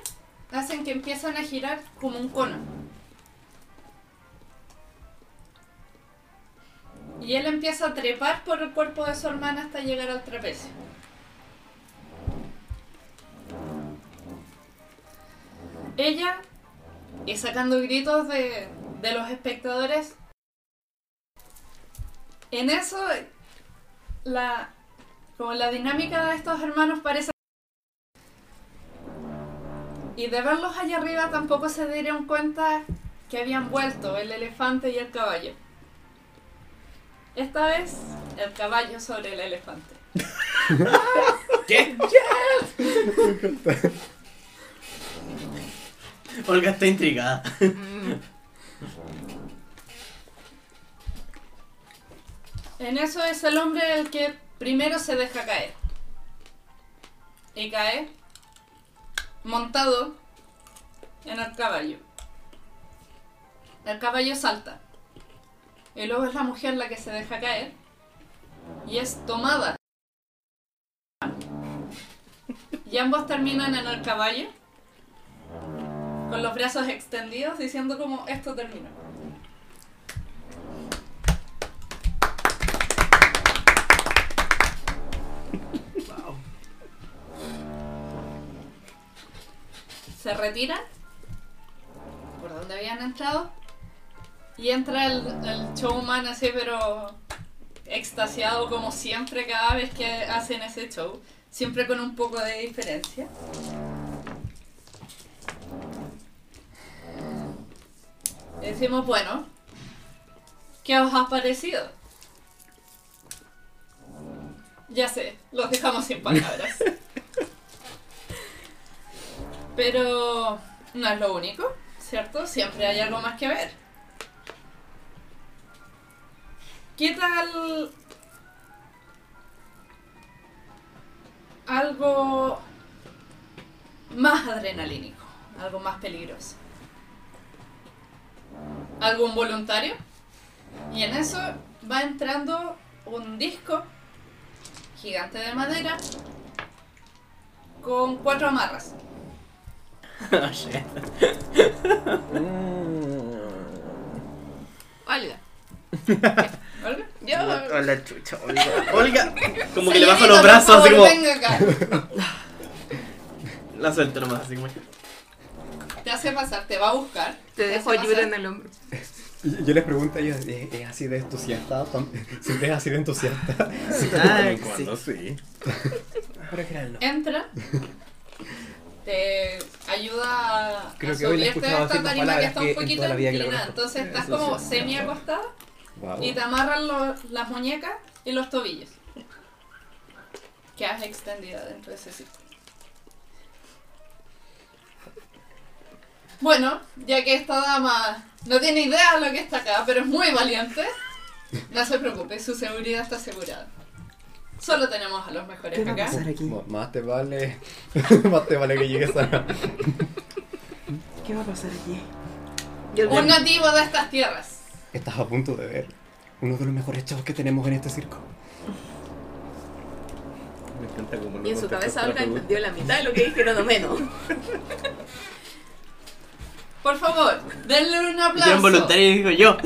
hacen que empiezan a girar como un cono. Y él empieza a trepar por el cuerpo de su hermana hasta llegar al trapecio. Ella, y sacando gritos de, de los espectadores, en eso, la, como la dinámica de estos hermanos parece... Y de verlos allá arriba tampoco se dieron cuenta que habían vuelto el elefante y el caballo. Esta vez, el caballo sobre el elefante. ¿Qué? Olga está intrigada. En eso es el hombre el que primero se deja caer. Y cae montado en el caballo. El caballo salta. Y luego es la mujer la que se deja caer. Y es tomada. Y ambos terminan en el caballo. Con los brazos extendidos diciendo como esto terminó. se retiran por donde habían entrado y entra el, el showman así pero extasiado como siempre cada vez que hacen ese show siempre con un poco de diferencia decimos bueno ¿qué os ha parecido? ya sé los dejamos sin palabras pero no es lo único, ¿cierto? Siempre hay algo más que ver. ¿Qué tal algo más adrenalínico, algo más peligroso? ¿Algún voluntario? Y en eso va entrando un disco gigante de madera con cuatro amarras. Oh, shit. Olga. ¿Olga? Yo. Hola, chucha, Olga. Olga, como que le bajo los brazos, así como. Venga acá. La suelto nomás, así como. Te hace pasar, te va a buscar. Te dejo ayuda en el hombro. Yo les pregunto a ellos, ¿es, así de entusiasta? ¿Siempre es así de entusiasta? Ah, De vez en sí. cuando, sí. Entra. Te ayuda a, Creo que hoy le he subirte escuchado a esta decir tarima que palabras está un poquito inclinada. Entonces estás como sí. semi acostada Wow. y te amarran los- las muñecas y los tobillos. Quedas extendida dentro de ese círculo. Bueno, ya que esta dama no tiene idea de lo que está acá, pero es muy valiente, no se preocupe, su seguridad está asegurada. Solo tenemos a los mejores ¿Qué va a acá. pasar aquí? Más te vale. más te vale que llegues a. ¿Qué va a pasar aquí? Un nativo de estas tierras. Estás a punto de ver uno de los mejores shows que tenemos en este circo. Me encanta cómo lo Y en su cabeza Olga entendió la mitad de lo que dijeron o menos. Por favor, denle un aplauso. voluntario y dijo yo.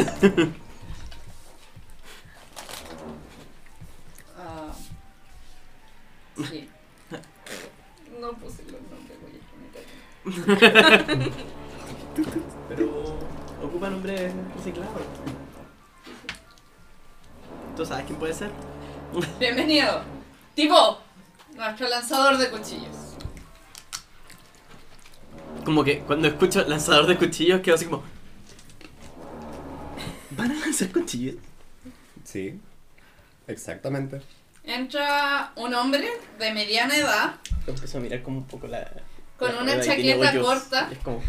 Ah, sí. No puse los nombres, voy a poner Pero ocupa nombre reciclado. ¿Tú sabes quién puede ser? Bienvenido. Tipo, nuestro lanzador de cuchillos. Como que cuando escucho lanzador de cuchillos quedo así como. ¿Van a lanzar cuchillos? Sí, exactamente. Entra un hombre de mediana edad Empiezo a mirar como un poco la. con la una chaqueta corta Y Es como.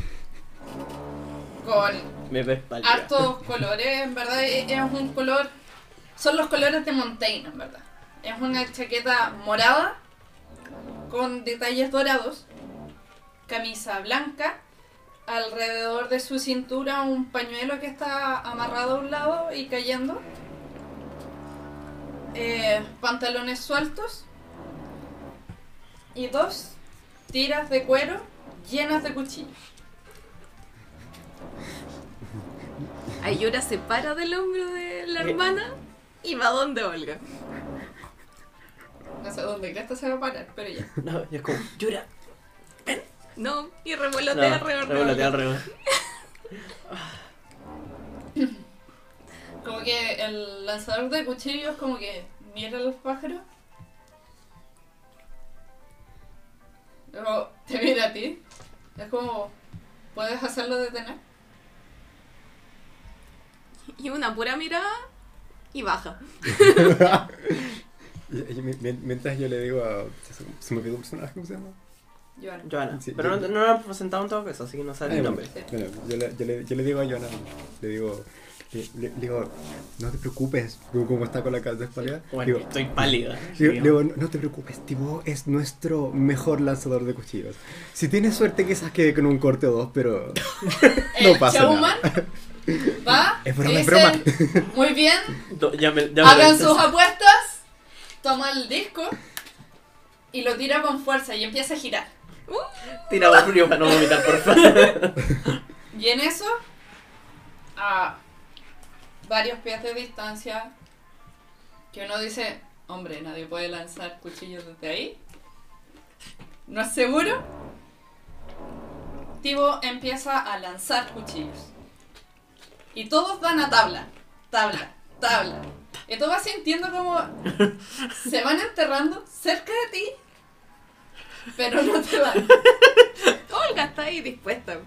Con Me hartos colores, en verdad es es un color, son los colores de Montaigne, en verdad. Es una chaqueta morada con detalles dorados, camisa blanca, alrededor de su cintura un pañuelo que está amarrado a un lado y cayendo, eh, pantalones sueltos y dos tiras de cuero llenas de cuchillos. Ayura se para del hombro de la Eh. hermana y va donde Olga. No sé dónde que se va a parar, pero ya. No, y es como. Yura. No, y No, revolotea alrededor de revolotea Olga. alrededor. Como que el lanzador de cuchillos como que mira a los pájaros. Luego te mira a ti. Es como, ¿puedes hacerlo detener? Y una pura mirada y baja. Y- y Mientras yo le digo a. Se me olvidó un personaje, ¿cómo se llama? Joana. Joana. Sí, Pero yo- no, no lo han presentado en todo caso, así que no sabe Ah, el bueno, nombre. bueno, yo, le, yo, le, yo le digo a Joana, le digo, le, le- le digo, no te preocupes, como como está con la cabeza espalda. Bueno, digo, estoy pálida. digo, digo, no, no te preocupes, Timo es nuestro mejor lanzador de cuchillos. Si tienes suerte quizás quede con un corte o dos, pero no El pasa nada. Va, Es broma, es dice, broma. muy bien, ya me, ya me hagan sus apuestas, toma el disco y lo tira con fuerza y empieza a girar. Tira un frío para no vomitar, por favor. Y en eso, a varios pies de distancia, que uno dice, hombre, nadie puede lanzar cuchillos desde ahí. ¿No es seguro? Tibo empieza a lanzar cuchillos. Y todos dan a tabla, tabla, tabla. Y tú vas sintiendo como se van enterrando cerca de ti, pero no te dan. Olga está ahí dispuesta.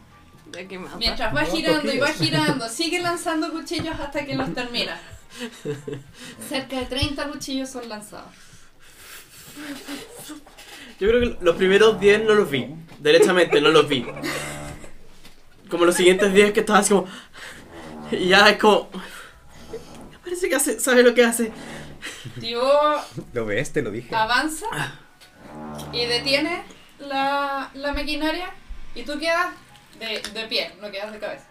Ya que más. Mientras va girando y va girando, sigue lanzando cuchillos hasta que los termina. Cerca de 30 cuchillos son lanzados. Yo creo que los primeros 10 no los vi. Derechamente, no los vi. Como los siguientes 10 que estaba así como. Y ya es como. Me parece que hace, sabe lo que hace. Tío ¿Lo ves? Te lo dije. avanza y detiene la, la maquinaria y tú quedas de, de pie, no quedas de cabeza.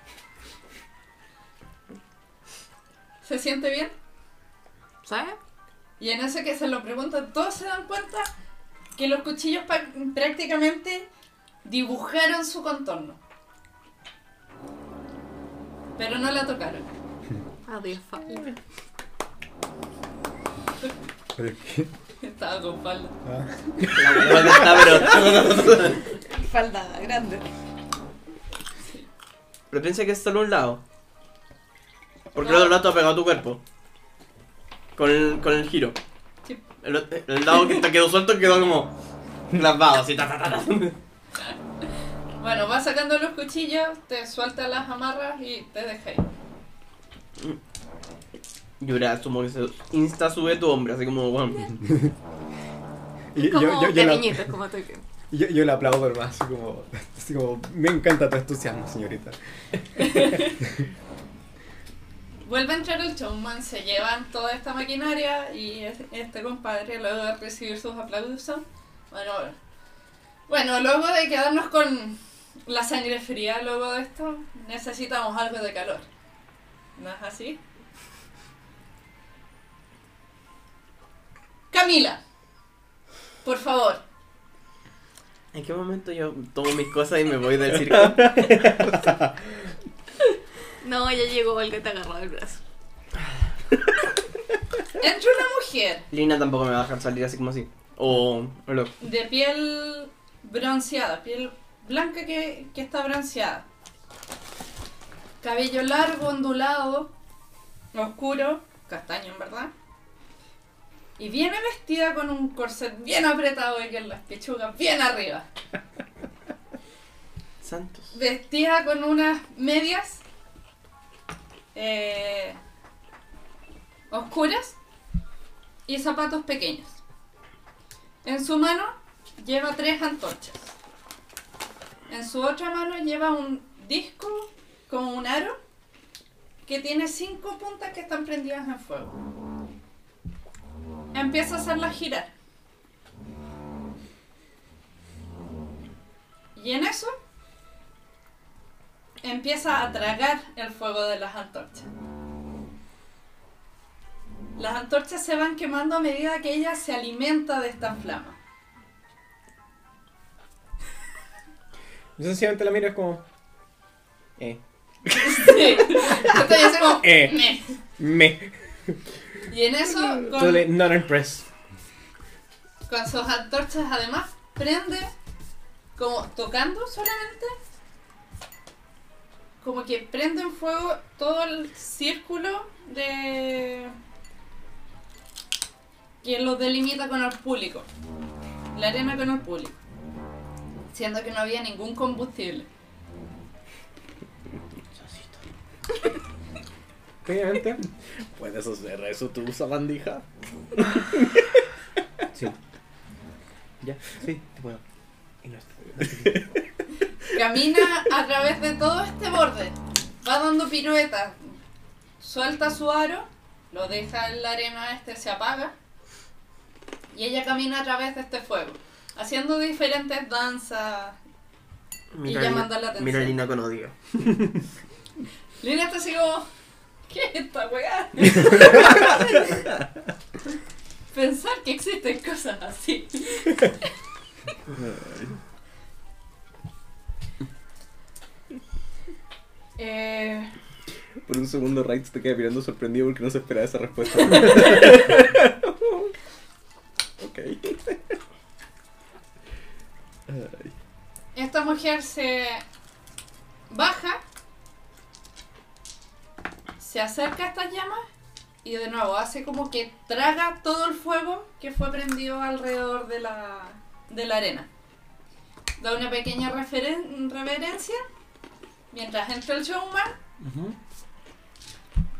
¿Se siente bien? ¿Sabes? Y en ese que se lo preguntan, todos se dan cuenta que los cuchillos prácticamente dibujaron su contorno. Pero no la tocaron. Adiós, falda. Pero es que- Estaba con falda. ah, La huevona está, pero. Falda grande. Pero piensa que es solo un lado. Porque el otro lado está pegado a tu cuerpo. Con el, con el giro. Sí. El, el lado que te quedó suelto quedó como. clavado, así. ta, ta, ta, ta. Bueno, vas sacando los cuchillos, te sueltas las amarras y te dejas ir. Yura, asumo que se insta sube tu hombre, así como. bueno. y yo, Como yo, la- como toque. yo, yo le aplaudo hermano, así como, así como, me encanta tu entusiasmo, señorita. Vuelve a entrar el showman, se llevan toda esta maquinaria y es- este compadre, luego de recibir sus aplausos, bueno, bueno, luego de quedarnos con la sangre fría, luego de esto, necesitamos algo de calor. ¿No es así? Camila, por favor. ¿En qué momento yo tomo mis cosas y me voy del circo? No, ya llegó Olga y te agarró el brazo. Entra una mujer Lina tampoco me va a dejar salir así como así. O. o lo- de piel bronceada, piel blanca que, que está bronceada. Cabello largo, ondulado, oscuro, castaño en verdad. Y viene vestida con un corset bien apretado y que las pechugas bien arriba. Santos. Vestida con unas medias eh, oscuras y zapatos pequeños. En su mano lleva tres antorchas. En su otra mano lleva un disco con un aro que tiene cinco puntas que están prendidas en fuego. Empieza a hacerla girar. Y en eso empieza a tragar el fuego de las antorchas. Las antorchas se van quemando a medida que ella se alimenta de esta flama. Yo sencillamente la miro es como. Eh. Sí. Entonces yo soy como, Eh. "Meh". Me. Y en eso, con, Totally not impressed. con sus antorchas además, prende como tocando solamente. Como que prende en fuego todo el círculo de. que lo delimita con el público. La arena con el público. Siendo que no había ningún combustible. Obviamente. ¿Puedes hacer eso tú, sabandija? Sí. Ya, sí, te puedo. Y no estoy. Camina a través de todo este borde. Va dando piruetas. Suelta su aro. Lo deja en la arena, este se apaga. Y ella camina a través de este fuego. Haciendo diferentes danzas. Mira, llamando Lina- la atención. mira a Lina con odio. Lina está así como. ¿Qué es esta weá? Pensar que existen cosas así. eh, Por un segundo, Raids te queda mirando sorprendido porque no se esperaba esa respuesta. ok. Esta mujer se baja, se acerca a estas llamas y de nuevo hace como que traga todo el fuego que fue prendido alrededor de la, de la arena. Da una pequeña referen- reverencia mientras entra el showman,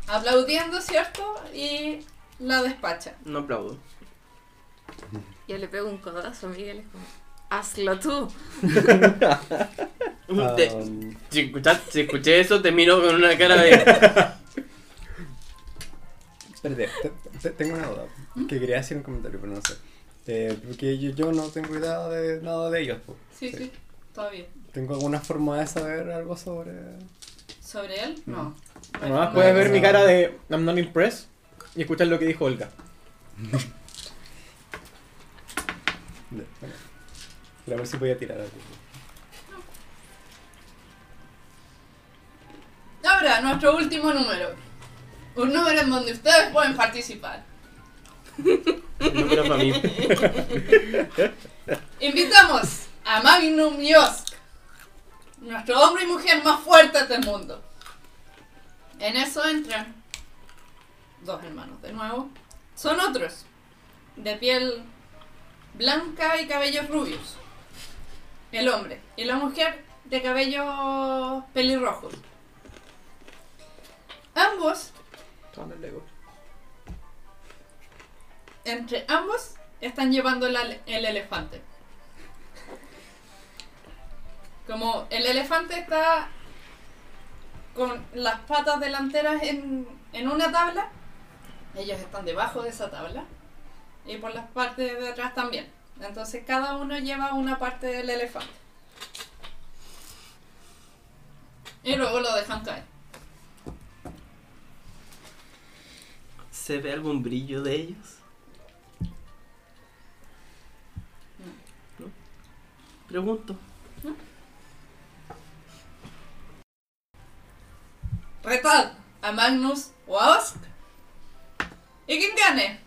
aplaudiendo, ¿cierto? Y la despacha. No aplaudo. Yo le pego un codazo a Miguel, es como, hazlo tú. Te- Um, si, escuchas- si escuché eso, te miro con una cara de. espérate, te- te- tengo una duda. Que quería decir un comentario, pero no sé. Eh, porque yo, yo no tengo idea de nada de ellos. po. Sí, sí, bien. ¿Tengo alguna forma de saber algo sobre...? ¿Sobre él? No. Además, No, puedes no, ver no. mi cara de I'm not impressed y escuchar lo que dijo Olga. de-. A ver si voy a tirar algo. Ahora, nuestro último número. Un número en donde ustedes pueden participar. Número para mí. Invitamos a Magnum Yosk, nuestro hombre y mujer más fuertes del mundo. En eso entran dos hermanos de nuevo. Son otros, de piel blanca y cabellos rubios. El hombre y la mujer de cabellos pelirrojos. Ambos entre ambos están llevando el elefante. Como el elefante está con las patas delanteras en, en una tabla, ellos están debajo de esa tabla y por las partes de atrás también. Entonces cada uno lleva una parte del elefante. Y luego lo dejan caer. ¿Se ve algún brillo de ellos? ¿No? Pregunto. Retad a Magnus o a Osk. Y quien gane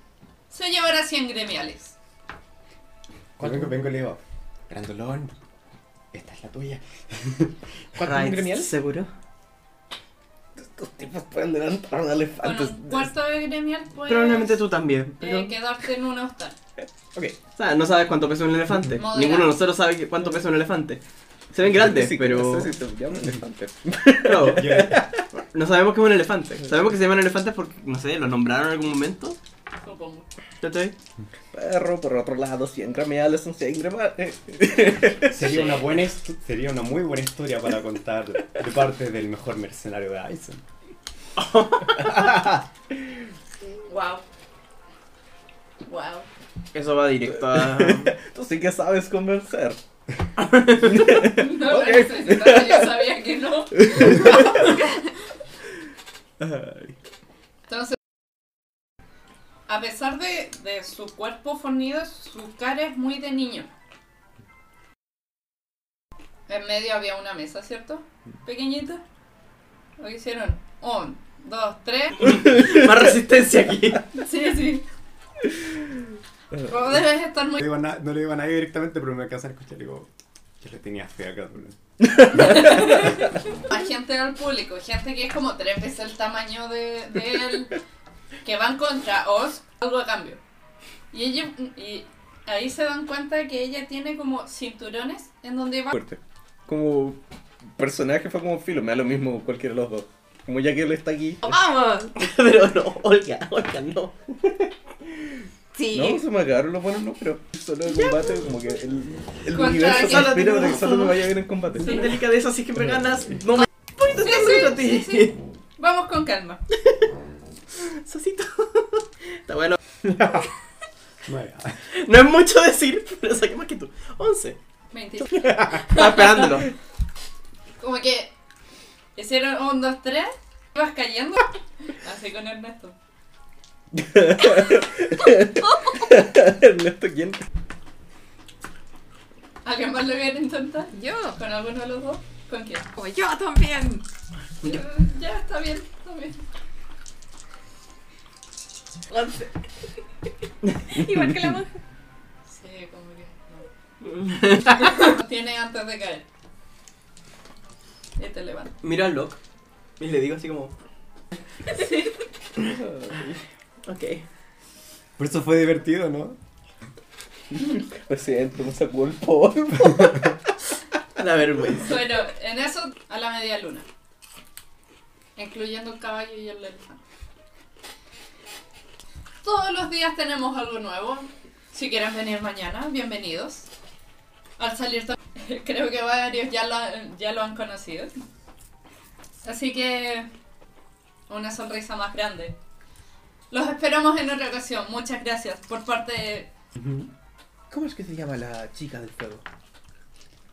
se llevará 100 gremiales. Vengo, vengo y le digo, Grandolón, esta es la tuya. ¿Cuánto es un gremial? ¿Seguro? Estos tipos pueden levantar un elefante. un cuarto de gremial puedes Probablemente tú también. eh, Pero, quedarte en un hostal. Ok. o sea, no sabes cuánto pesa un elefante. Moderado. Ninguno de nosotros sabe cuánto pesa un elefante. Se ven grandes, Sí, pero No sé si se llama elefante. no, no sabemos que es un elefante. Sabemos que se llaman elefantes porque, no sé, los nombraron en algún momento. Supongo. ¿Cachai? Perro, por otro lado, 100 gremiales son 100 gremiales. Sería una, buena sería una muy buena historia para contar de parte del mejor mercenario de Aizen. Wow. Wow. Eso va directo a. Tú sí que sabes convencer. No lo Ok. necesitaba, yo sabía que no. a pesar de, de su cuerpo fornido, su cara es muy de niño. En medio había una mesa, ¿cierto? Pequeñita. Lo que hicieron. Un, dos, tres. Más resistencia aquí. Sí, sí. Vos debes estar No muy. le digo a na- no le digo a nadie directamente, pero me alcanzan a escuchar y digo, yo le tenía fe a Catwoman. Hay gente del público, gente que es como tres veces el tamaño de, de él, que van contra Oz, algo a cambio. Y, ella, y ahí se dan cuenta que ella tiene como cinturones en donde va. Fuerte. Como personaje fue como filo, me da lo mismo cualquiera de los dos. Como ya que él está aquí. ¡Vamos! Pero no, Olga, Olga, no. Sí. No, se me acabaron los buenos, no, pero solo el combate, como que el, el universo quién? conspira para que solo me vaya bien en combate. Sin delicadeza, es que me ganas, no me voy a Sí, intentar sí, a ti. sí, sí. Vamos con calma. Sosito. Está bueno. No es mucho decir, pero saqué más que tú. 11. 20. Estaba esperándolo. Como que hicieron un, dos, tres, ibas cayendo. Así con Ernesto. Ernesto, ¿quién? ¿Alguien más lo quiere intentar? Yo. ¿Con alguno de los dos? ¿Con quién? Como yo también. Ya, está bien, está bien. Igual que la monja. Sí, como que no. Tiene antes de caer. Y te levanta. Miro al Locke y le digo así como. Ok. Por eso fue divertido, ¿no? Lo siento, me sacó el polvo. La vergüenza. Bueno, en eso a la media luna. Incluyendo el caballo y el elefante. Todos los días tenemos algo nuevo. Si quieren venir mañana, bienvenidos. Al salir creo que varios ya lo, ya lo han conocido. Así que una sonrisa más grande. Los esperamos en otra ocasión. Muchas gracias por parte de... ¿Cómo es que se llama la chica del fuego?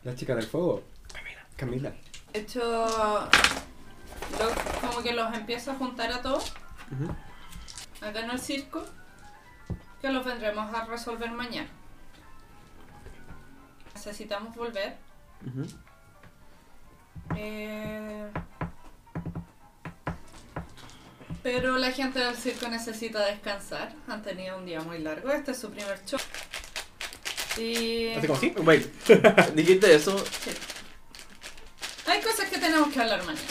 La chica del fuego. Camila. De hecho, lo- como que los empiezo a juntar a todos acá en el circo, que los vendremos a resolver mañana. Necesitamos volver. Eh, pero la gente del circo necesita descansar. Han tenido un día muy largo. Este es su primer show. Y ¿Así como así? Bueno, dijiste eso. hay cosas que tenemos que hablar mañana.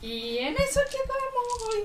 Y en eso quedamos hoy.